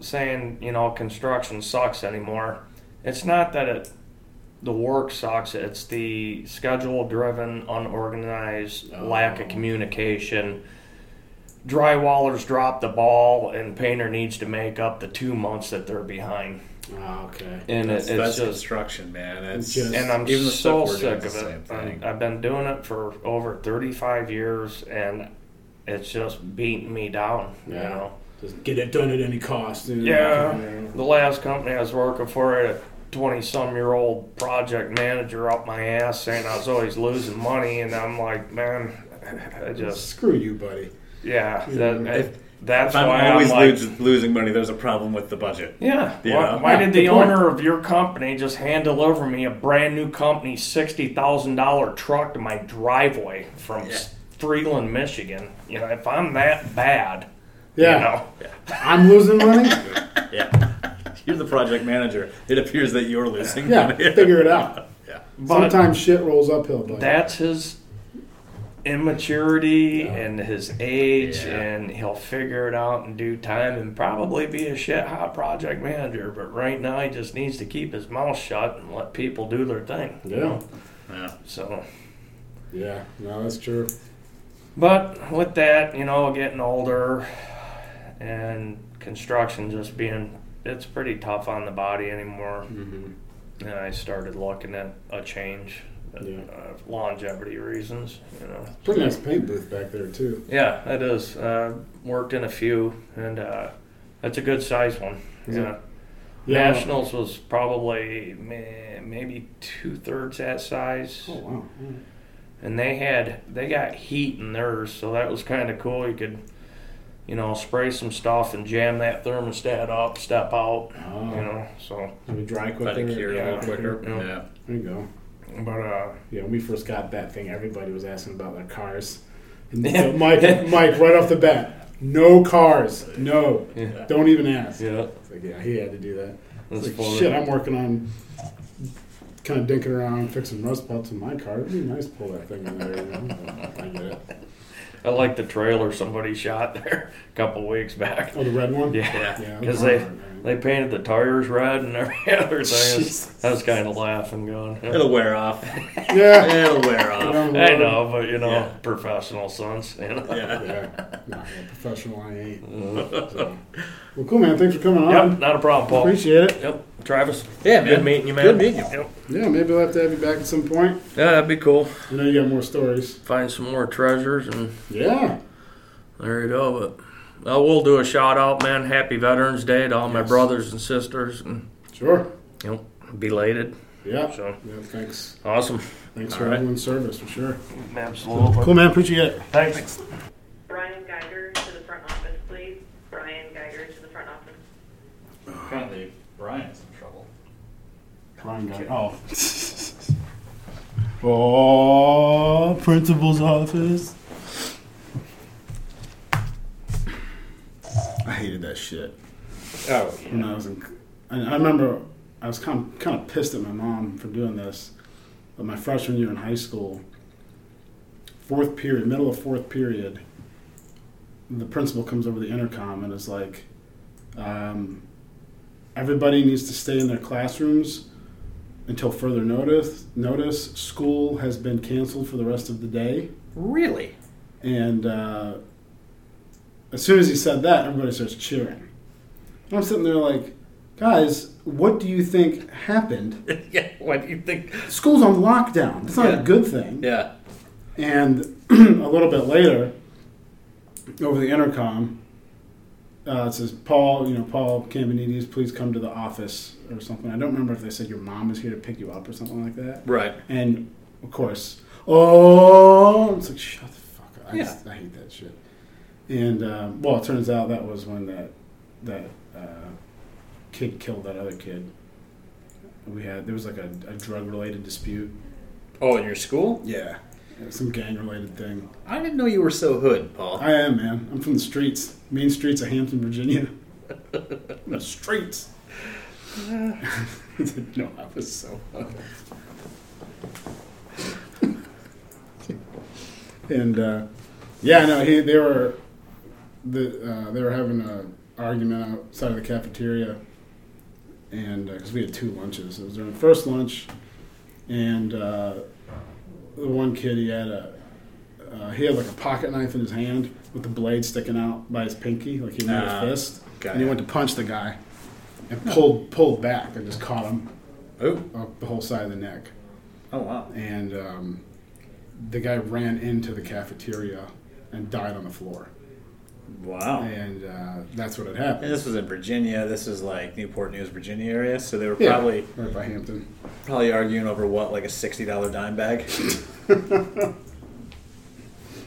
saying, you know, construction sucks anymore. It's not that it, the work sucks. It's the schedule-driven, unorganized, lack of Oh. communication. drywallers dropped the ball, and painter needs to make up the two months that they're behind. Oh, okay. And That's, it, that's it's just construction, man. It's It's just- and I'm even the so stuff we're doing sick of it. I'm- thing. I've been doing it for over 35 years, and it's just beating me down. You know, Just get it done at any cost. you? Yeah. the last company I was working for had a 20 some year old project manager up my ass saying I was always losing money, and I'm like, man, I just Screw you, buddy. yeah. Yeah. That, if, that's if I'm always I'm like, losing, losing money, there's a problem with the budget. Yeah. You why, know? why did the good owner of your company just hand deliver me a brand new company sixty thousand dollar truck to my driveway from Yeah. Freeland, Michigan? You know, if I'm that bad, Yeah. you know, I'm losing money. Yeah. You're the project manager. It appears that you're losing Yeah, money. figure it out. Yeah. but Sometimes shit rolls uphill, buddy. that's his immaturity Yeah. and his age, Yeah. and he'll figure it out in due time and probably be a shit hot project manager. But right now, he just needs to keep his mouth shut and let people do their thing. you Yeah. know? Yeah. So. yeah, no, that's true. But with that, you know, getting older and construction just being, it's pretty tough on the body anymore. Mm-hmm. And I started looking at a change, uh, Yeah. uh, longevity reasons, you know. Pretty nice paint booth back there too. Yeah, it is. Uh, worked in a few, and uh, that's a good size one. Is yeah. it? Yeah. Nationals was probably maybe two thirds that size. Oh wow. and they had they got heat in theirs, so that was kind of cool. You could, you know, spray some stuff and jam that thermostat up, step out, Oh, you know. So, Maybe dry Let quicker. it cure a little Yeah. quicker. Yeah. Yeah. There you go. but uh, Yeah, when we first got that thing, everybody was asking about their cars. And Yeah. so Mike, Mike, right off the bat, no cars, no, yeah, don't even ask. yeah, It's like, yeah, he had to do that. that's It's like, funny. shit, I'm working on kind of dinking around fixing rust belts in my car. It'd be nice to pull that thing in there. You know? But I get it. I like the trailer somebody shot there a couple weeks back. Oh, the red one. Yeah, Yeah, because that's they. They painted the tires red and every other thing. Jesus. I was kind of laughing, going, It'll wear off. Yeah. It'll wear off. I know, but you know, Yeah. professional sons, you know. Yeah. Yeah. No, yeah, professional I ain't. So. Well, cool, man. Thanks for coming on. Yep, not a problem, Paul. Appreciate it. Yep, Travis. Yeah, man. Good meeting you, man. Good meeting you. Yep. Yeah, maybe we'll have to have you back at some point. Yeah, that'd be cool. I know you got more stories. Find some more treasures, and Yeah. there you go. But I will do a shout out, man. Happy Veterans Day to all my brothers and sisters, and Sure. you know, belated. Yeah. So Yeah. Thanks. awesome. Thanks All for right. everyone's service for sure. Absolutely. Cool, man. Appreciate it. Thanks. Brian Geiger to the front office, please. Brian Geiger to the front office. Apparently, Brian's in trouble. Brian guy. Oh. oh, principal's office. I hated that shit. Oh, when I was in. I remember I was kind of, kind of pissed at my mom for doing this. But my freshman year in high school, fourth period, middle of fourth period, the principal comes over the intercom and is like, um, "Everybody needs to stay in their classrooms until further notice. Notice school has been canceled for the rest of the day." really? And uh, as soon as he said that, everybody starts cheering. And I'm sitting there like, guys, what do you think happened? yeah. What do you think? School's on lockdown. That's not Yeah. a good thing. Yeah. And a little bit later, over the intercom, uh, it says, Paul, you know, Paul Cambonides, please come to the office or something. I don't remember if they said your mom is here to pick you up or something like that. Right. And of course, oh, it's like shut the fuck up. I, Yeah. just, I hate that shit. And um, well, it turns out that was when that that uh, kid killed that other kid. We had there was like a, a drug related dispute. Oh, in your school? Yeah, some gang related thing. I didn't know you were so hood, Paul. I am man. I'm from the streets, main streets of Hampton, Virginia. the streets. no, I was so. and uh, yeah, no, he they were the uh, they were having a argument outside of the cafeteria, and because we had two lunches, it was during the first lunch, and uh, the one kid he had a uh, he had like a pocket knife in his hand with the blade sticking out by his pinky, like he made Ah, a fist. and he went to punch the guy and pulled pulled back and just caught him Oh, up the whole side of the neck. oh wow. And um, the guy ran into the cafeteria and died on the floor. Wow. And uh, that's what had happened. And this was in Virginia. This was like Newport News, Virginia area. So they were Yeah, probably right by Hampton. probably arguing over what, like a sixty dollar dime bag.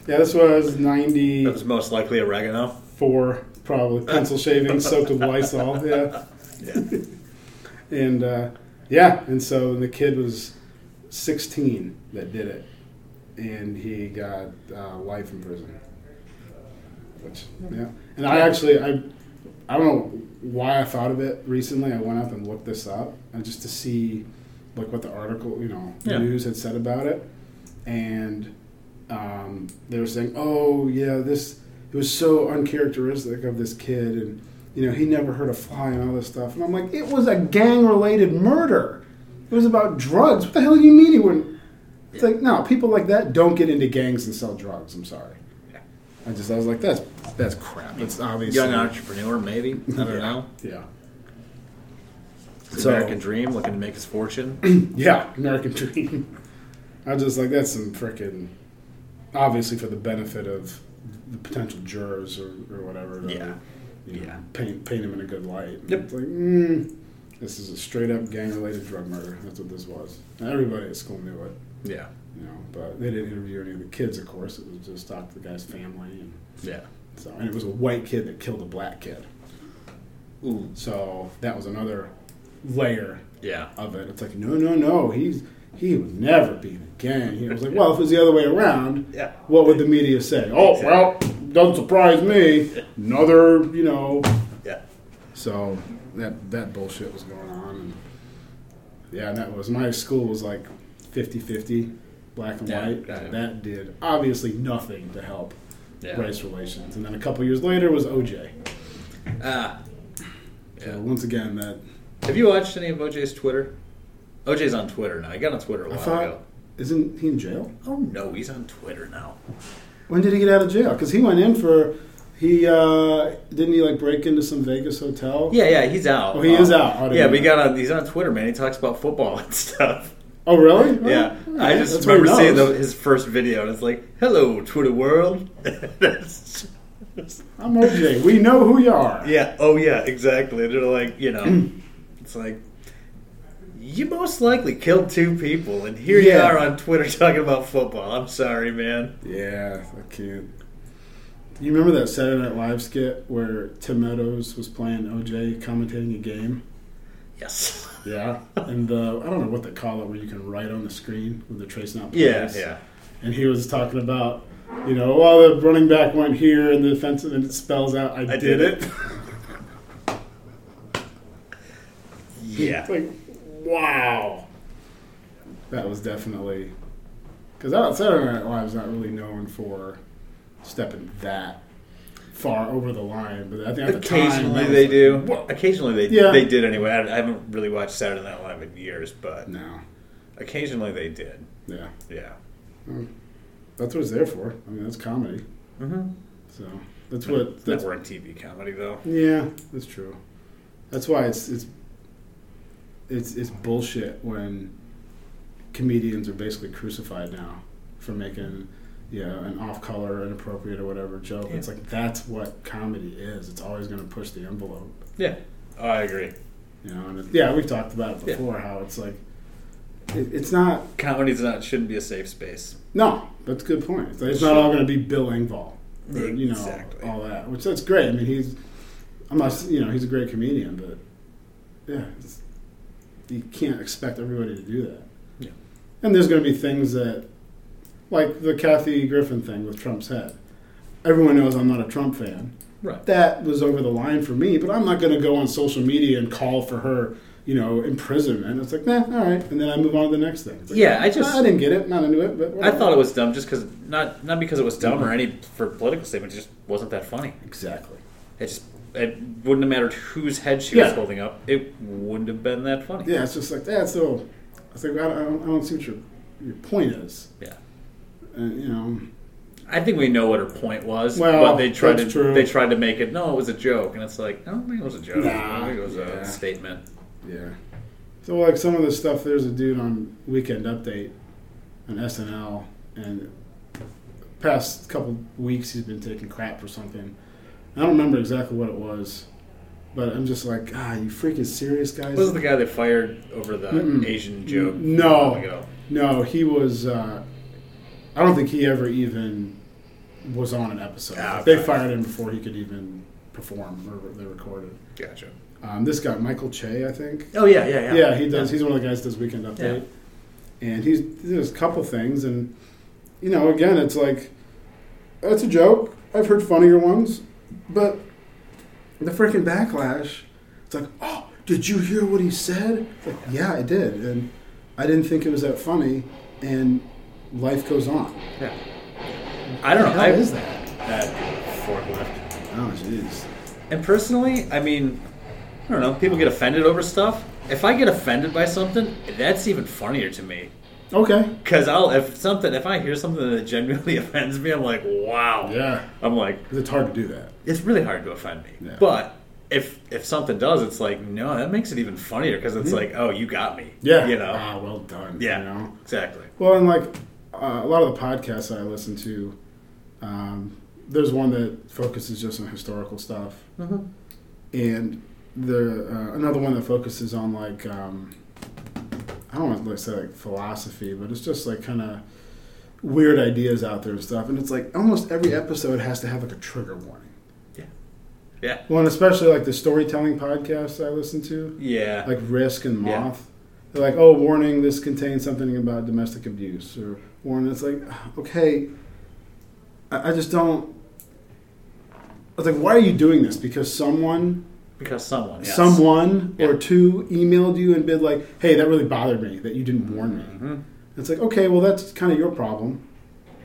Yeah, this was ninety That was most likely oregano. four, probably pencil shavings soaked with Lysol. Yeah. Yeah. And uh, yeah, and so the kid was 16 that did it, and he got uh, life in prison. Which yeah, and I actually I I don't know why I thought of it recently. I went up and looked this up, and just to see like what the article you know Yeah. news had said about it, and um, they were saying, oh yeah, this it was so uncharacteristic of this kid, and you know he never hurt a fly and all this stuff. And I'm like, it was a gang related murder. It was about drugs. What the hell do you mean he wouldn't? It's like no, people like that don't get into gangs and sell drugs. I'm sorry. Yeah. I just I was like that's that's crap. It's obviously Young entrepreneur, maybe. I don't Yeah. know. Yeah. So- American dream, looking to make his fortune. Yeah, American Dream. I just like, that's some freaking, obviously for the benefit of the potential jurors or, or whatever. to, Yeah. you know, Yeah. Paint, paint him in a good light. Yep. It's like, mm, this is a straight up gang related drug murder. That's what this was. And everybody at school knew it, yeah. you know, but they didn't interview any of the kids, of course. It was just talk to the guy's family. And Yeah. So, and it was a white kid that killed a black kid. Ooh. So that was another layer Yeah. of it. It's like, no, no, no, he's he would never be in a gang. He was like, well, if it was the other way around, Yeah. what would the media say? Oh, well, doesn't surprise me. Another, you know. Yeah. So that that bullshit was going on, and yeah, and that was my school was like 50-50, black and Yeah, white. That did obviously nothing to help Yeah. race relations. And then a couple years later was OJ. Ah. So Yeah. once again, that Have you watched any of OJ's Twitter? OJ's on Twitter now. He got on Twitter a while thought ago. isn't he in jail? Oh no, he's on Twitter now. When did he get out of jail? Because he went in for he uh, didn't he like break into some Vegas hotel? Yeah, yeah, he's out. Oh, he is out. Yeah, but he got on. He's on Twitter, man. He talks about football and stuff. Oh really? Yeah, all I just That's remember seeing the, his first video, and it's like, "Hello, Twitter world." That's- I'm OJ. We know who you are. yeah. Oh yeah. Exactly. They're like, you know, it's like. You most likely killed two people, and here you are on Twitter talking about football. I'm sorry, man. Yeah, I can't. You remember that Saturday Night Live skit where Tim Meadows was playing OJ commentating a game? Yes. Yeah. and the I don't know what they call it where you can write on the screen with the tracing out Yeah. plays. Yeah. And he was talking about, you know, well, the running back went here and the defensive, and it spells out, I, I did, did it. it. Yeah. It's like, wow. That was definitely. Because Saturday Night Live is not really known for stepping that far over the line, but I think at the time. Occasionally they was do. like, whoa. Occasionally they Yeah. they did anyway. I, I haven't really watched Saturday Night Live in years, but No. occasionally they did. Yeah. Yeah. That's what it's there for. I mean, that's comedy. Mm-hmm. So that's what. That's, Network TV comedy though. yeah, that's true. That's why it's it's it's it's bullshit when comedians are basically crucified now for making you know an off color, inappropriate, or whatever joke. It's like that's what comedy is. It's always going to push the envelope. Yeah. Oh, I agree. You know, and it, yeah, we've talked about it Yeah. before. How it's like it, it's not. Comedy's not shouldn't be a safe space. No, that's a good point. It's, it's not all going to be Bill Engvall, or, you know, Exactly. all that. Which that's great. I mean, he's I'm not you know he's a great comedian, but yeah, it's, you can't expect everybody to do that. Yeah. And there's going to be things that, like the Kathy Griffin thing with Trump's head. Everyone knows I'm not a Trump fan. Right. That was over the line for me, but I'm not going to go on social media and call for her, you know, imprisonment. It's like, nah, all right, and then I move on to the next thing. Like, Yeah, I just- I didn't get it, not into it, but I thought it was dumb just because not not because it was dumb or any for political statement. It just wasn't that funny. exactly. It just it wouldn't have mattered whose head she was holding up. It wouldn't have been that funny. Yeah, it's just like that. So I was like, I don't, I don't, I don't see what your your point is. Yeah. And you know, I think we know what her point was. Well, but they tried to true. they tried to make it. No, it was a joke, and it's like I don't think it was a joke. Nah, I think it was yeah. a statement. Yeah. So like some of the stuff, there's a dude on Weekend Update on SNL, and past couple weeks he's been taking crap for something. I don't remember exactly what it was, but I'm just like, ah, you freaking serious guys? Was the guy they fired over the Mm-mm. Asian joke? No. a while ago? No, he was. Uh, I don't think he ever even was on an episode. Ah, They fired him before he could even perform, or they recorded. Gotcha. Um, this guy, Michael Che, I think. Oh yeah, yeah, yeah. Yeah, he does. He's one of the guys that does Weekend Update, and he's there's a couple things, and you know, again, it's like that's a joke. I've heard funnier ones, but the freaking backlash. It's like, oh, did you hear what he said? It's like, yeah, I did, and I didn't think it was that funny, and life goes on. Yeah. I don't know. How I, is that? That forklift. Oh, jeez. And personally, I mean, I don't know. People get offended over stuff. If I get offended by something, that's even funnier to me. Okay. Because I'll if something if I hear something that genuinely offends me, I'm like, wow. Yeah, I'm like, it's hard to do that. it's really hard to offend me. Yeah. But if if something does, it's like, no, that makes it even funnier because it's Mhm. like, oh, you got me. Yeah. You know. Ah, well done. yeah. You know. Exactly. Well, and like uh, a lot of the podcasts that I listen to, um, there's one that focuses just on historical stuff, Mm-hmm. and the uh, another one that focuses on like um, I don't want to say like philosophy, but it's just like kind of weird ideas out there and stuff. And it's like almost every episode has to have like a trigger warning. Yeah. Yeah. Well, and especially like the storytelling podcasts I listen to, Yeah. like Risk and Yeah. Moth. They're like, oh, warning, this contains something about domestic abuse. Or warning, it's like, okay, I, I just don't. I was like, why are you doing this? Because someone, because someone. Yes. someone Yeah. or two emailed you and been like, hey, that really bothered me that you didn't warn me. Mhm. It's like, okay, well, that's kind of your problem.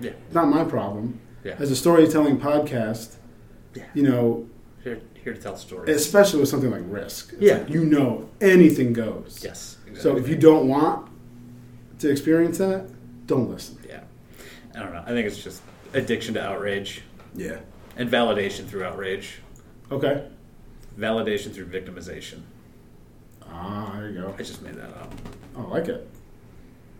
Yeah. Not my problem. Yeah. As a storytelling podcast, Yeah. you know, Here, here to tell stories. especially with something like Risk. It's Yeah. like, you know, anything goes. yes. Exactly. So if you don't want to experience that, don't listen. Yeah. I don't know. I think it's just addiction to outrage Yeah. and validation through outrage, Okay. validation through victimization. Ah, there you go. I just made that up. I like it.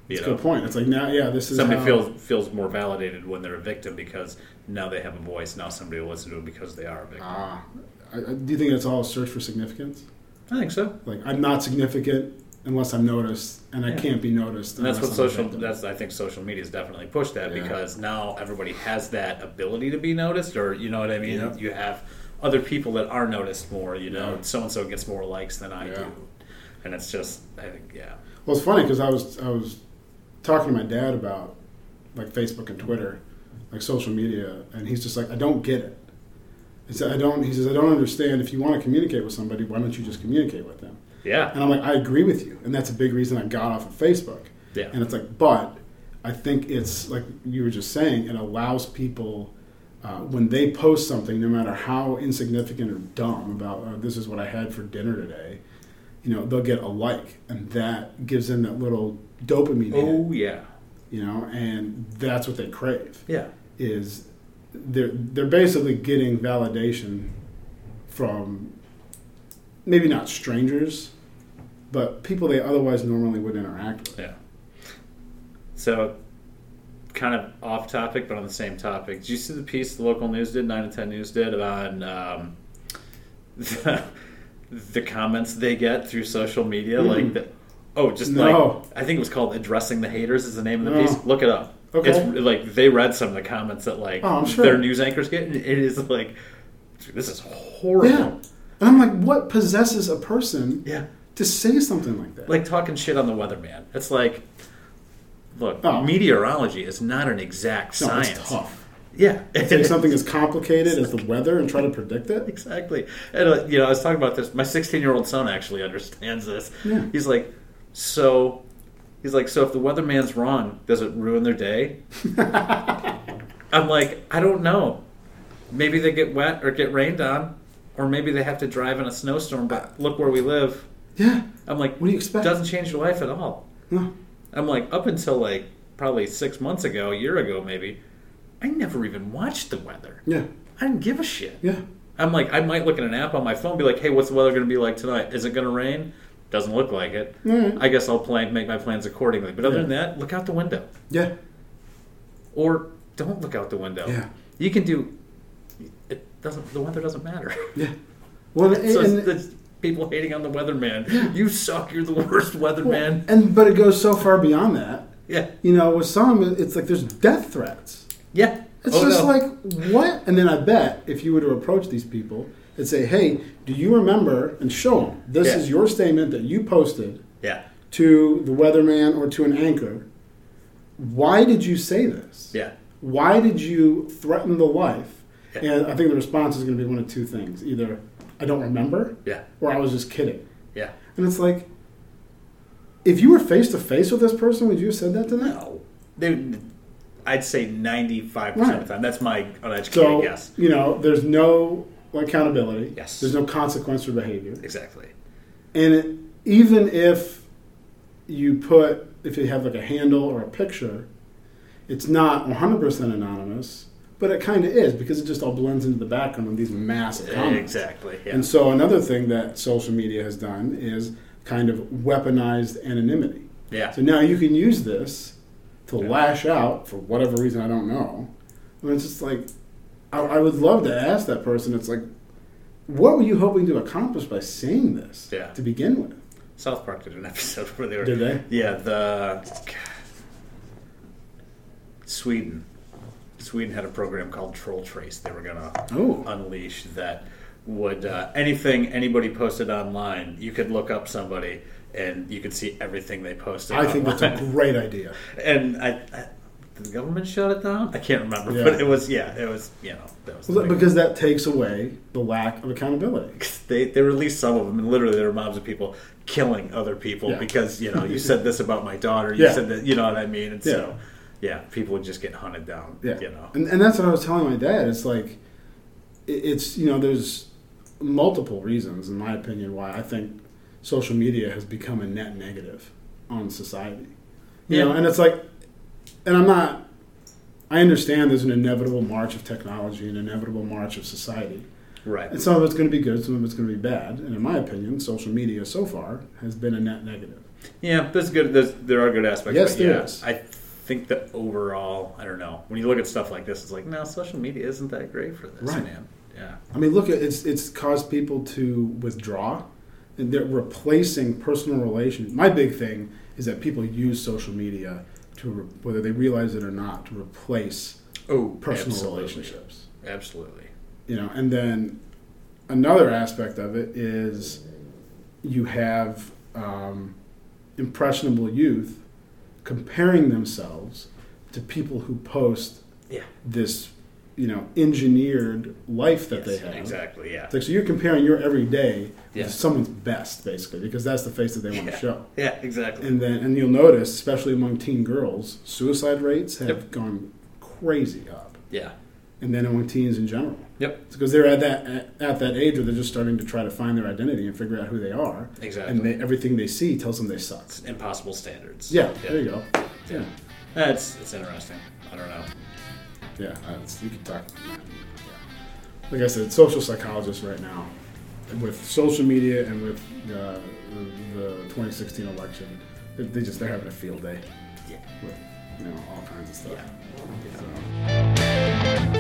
You That's a good point. It's like now, yeah, this is Somebody how, feels feels more validated when they're a victim because now they have a voice. Now somebody will listen to them because they are a victim. Ah, I, I, do you think it's all a search for significance? I think so. Like I'm not significant unless I'm noticed, and I can't be noticed. And that's what I'm social. That's I think social media has definitely pushed that Yeah. because now everybody has that ability to be noticed, or you know what I mean. Yeah. You have other people that are noticed more. You know, so and so gets more likes than I Yeah. do, and it's just I think yeah. Well, it's funny because I was I was talking to my dad about like Facebook and Twitter, like social media, and he's just like, I don't get it. He said, I don't. He says, I don't understand. If you want to communicate with somebody, why don't you just communicate with them? Yeah, And I'm like, I agree with you, and that's a big reason I got off of Facebook. yeah, And it's like, but I think it's like you were just saying, it allows people uh, when they post something, no matter how insignificant or dumb about uh, this is what I had for dinner today, you know, they'll get a like, and that gives them that little dopamine hit, oh yeah, you know, and that's what they crave. yeah, Is they're they're basically getting validation from maybe not strangers, but people they otherwise normally would interact with. yeah. So, kind of off topic, but on the same topic. Did you see the piece the local news did, nine and ten news did on um, the, the comments they get through social media, Mm. like the, oh, just No. like I think it was called "Addressing the Haters" is the name of the No. piece. Look it up. Okay. It's like they read some of the comments that like Oh, sure. their news anchors get. and It is like this is horrible. Yeah. And I'm like, what possesses a person Yeah. to say something like that? like talking shit on the weatherman. It's like, look, Oh. meteorology is not an exact no, science. it's tough. Yeah, Take something as complicated as the weather and try to predict it. exactly. And uh, you know, I was talking about this. My 16 year old son actually understands this. Yeah. He's like, so. He's like, so if the weatherman's wrong, does it ruin their day? I'm like, I don't know. Maybe they get wet or get rained on, or maybe they have to drive in a snowstorm. But look where we live. Yeah. I'm like, What do you expect? doesn't change your life at all. No. I'm like, up until like probably six months ago, a year ago maybe, I never even watched the weather. Yeah. I didn't give a shit. Yeah. I'm like, I might look at an app on my phone, be like, hey, what's the weather going to be like tonight? Is it going to rain? Doesn't look like it. Alright. I guess I'll plan, make my plans accordingly. But other Yeah. than that, look out the window. Yeah. Or don't look out the window. Yeah. You can do. It doesn't. The weather doesn't matter. Yeah. Well, and, so and- it's people hating on the weatherman. Yeah. You suck. You're the worst weatherman. and but it goes so far beyond that. Yeah. You know, with some, it's like there's death threats. Yeah. It's Oh, just no. like what? And then I bet if you were to approach these people and say, "Hey, do you remember?" and show them this Yeah. is your statement that you posted Yeah. to the weatherman or to an anchor. Why did you say this? Yeah. Why did you threaten the life? Yeah. And I think the response is going to be one of two things: either I don't remember, Yeah. or I was just kidding. Yeah. And it's like, if you were face to face with this person, would you have said that to them? No. They, I'd say 95% of the time. That's my uneducated So guess. you know, there's no accountability. Yes. There's no consequence for behavior. Exactly. And it, even if you put, if you have like a handle or a picture, it's not 100% anonymous, but it kind of is because it just all blends into the background of these massive comments. Exactly. Yeah. And so another thing that social media has done is kind of weaponized anonymity. yeah. So now you can use this to Yeah. lash out for whatever reason I don't know. And it's just like I, I would love to ask that person. It's like, what were you hoping to accomplish by saying this Yeah. to begin with? South Park did an episode where they were. Did they? Yeah, the Sweden. Sweden had a program called Troll Trace. They were gonna Oh. unleash that would uh, anything anybody posted online. You could look up somebody and you could see everything they posted. I think that's a great idea. and I, I, did the government shut it down? I can't remember, Yeah. but it was yeah, it was you know that was Well. Because that takes away the lack of accountability. they they released some of them, and literally there were mobs of people killing other people Yeah. because you know you said this about my daughter, you Yeah. said that you know what I mean, and Yeah. so yeah, people would just get hunted down. Yeah. you know. And, and that's what I was telling my dad. It's like, it, it's, you know, there's multiple reasons, in my opinion, why I think social media has become a net negative on society. You Yeah. know, and it's like, and I'm not, I understand there's an inevitable march of technology, an inevitable march of society. Right. And some of it's going to be good, some of it's going to be bad. And in my opinion, social media so far has been a net negative. Yeah, there's good. There's, there are good aspects. Yes, but there yeah, is. I think that overall, I don't know. When you look at stuff like this, it's like, no, social media isn't that great for this, Right. man. Yeah. I mean, look at it's it's caused people to withdraw, and they're replacing personal relations. My big thing is that people use social media to, re- whether they realize it or not, to replace Oh, personal absolutely. relationships. Absolutely. You know, and then another aspect of it is you have um, impressionable youth comparing themselves to people who post Yeah. this, you know, engineered life that they have. Exactly. Yeah. Like, so you're comparing your everyday Yeah. with someone's best, basically, because that's the face that they want Yeah. to show. Yeah. Exactly. And then, and you'll notice, especially among teen girls, suicide rates have Yep. gone crazy up. yeah. And then among teens in general, Yep. because they're at that at, at that age where they're just starting to try to find their identity and figure out who they are. Exactly. And they, everything they see tells them they suck. It's impossible standards. Yeah, there you go. Yeah, That's it's interesting. I don't know. yeah. You can talk. Like I said, social psychologists right now, with social media and with uh, the, the 2016 election, they, they just they're having a field day. Yeah. with you know all kinds of stuff. Yeah. So-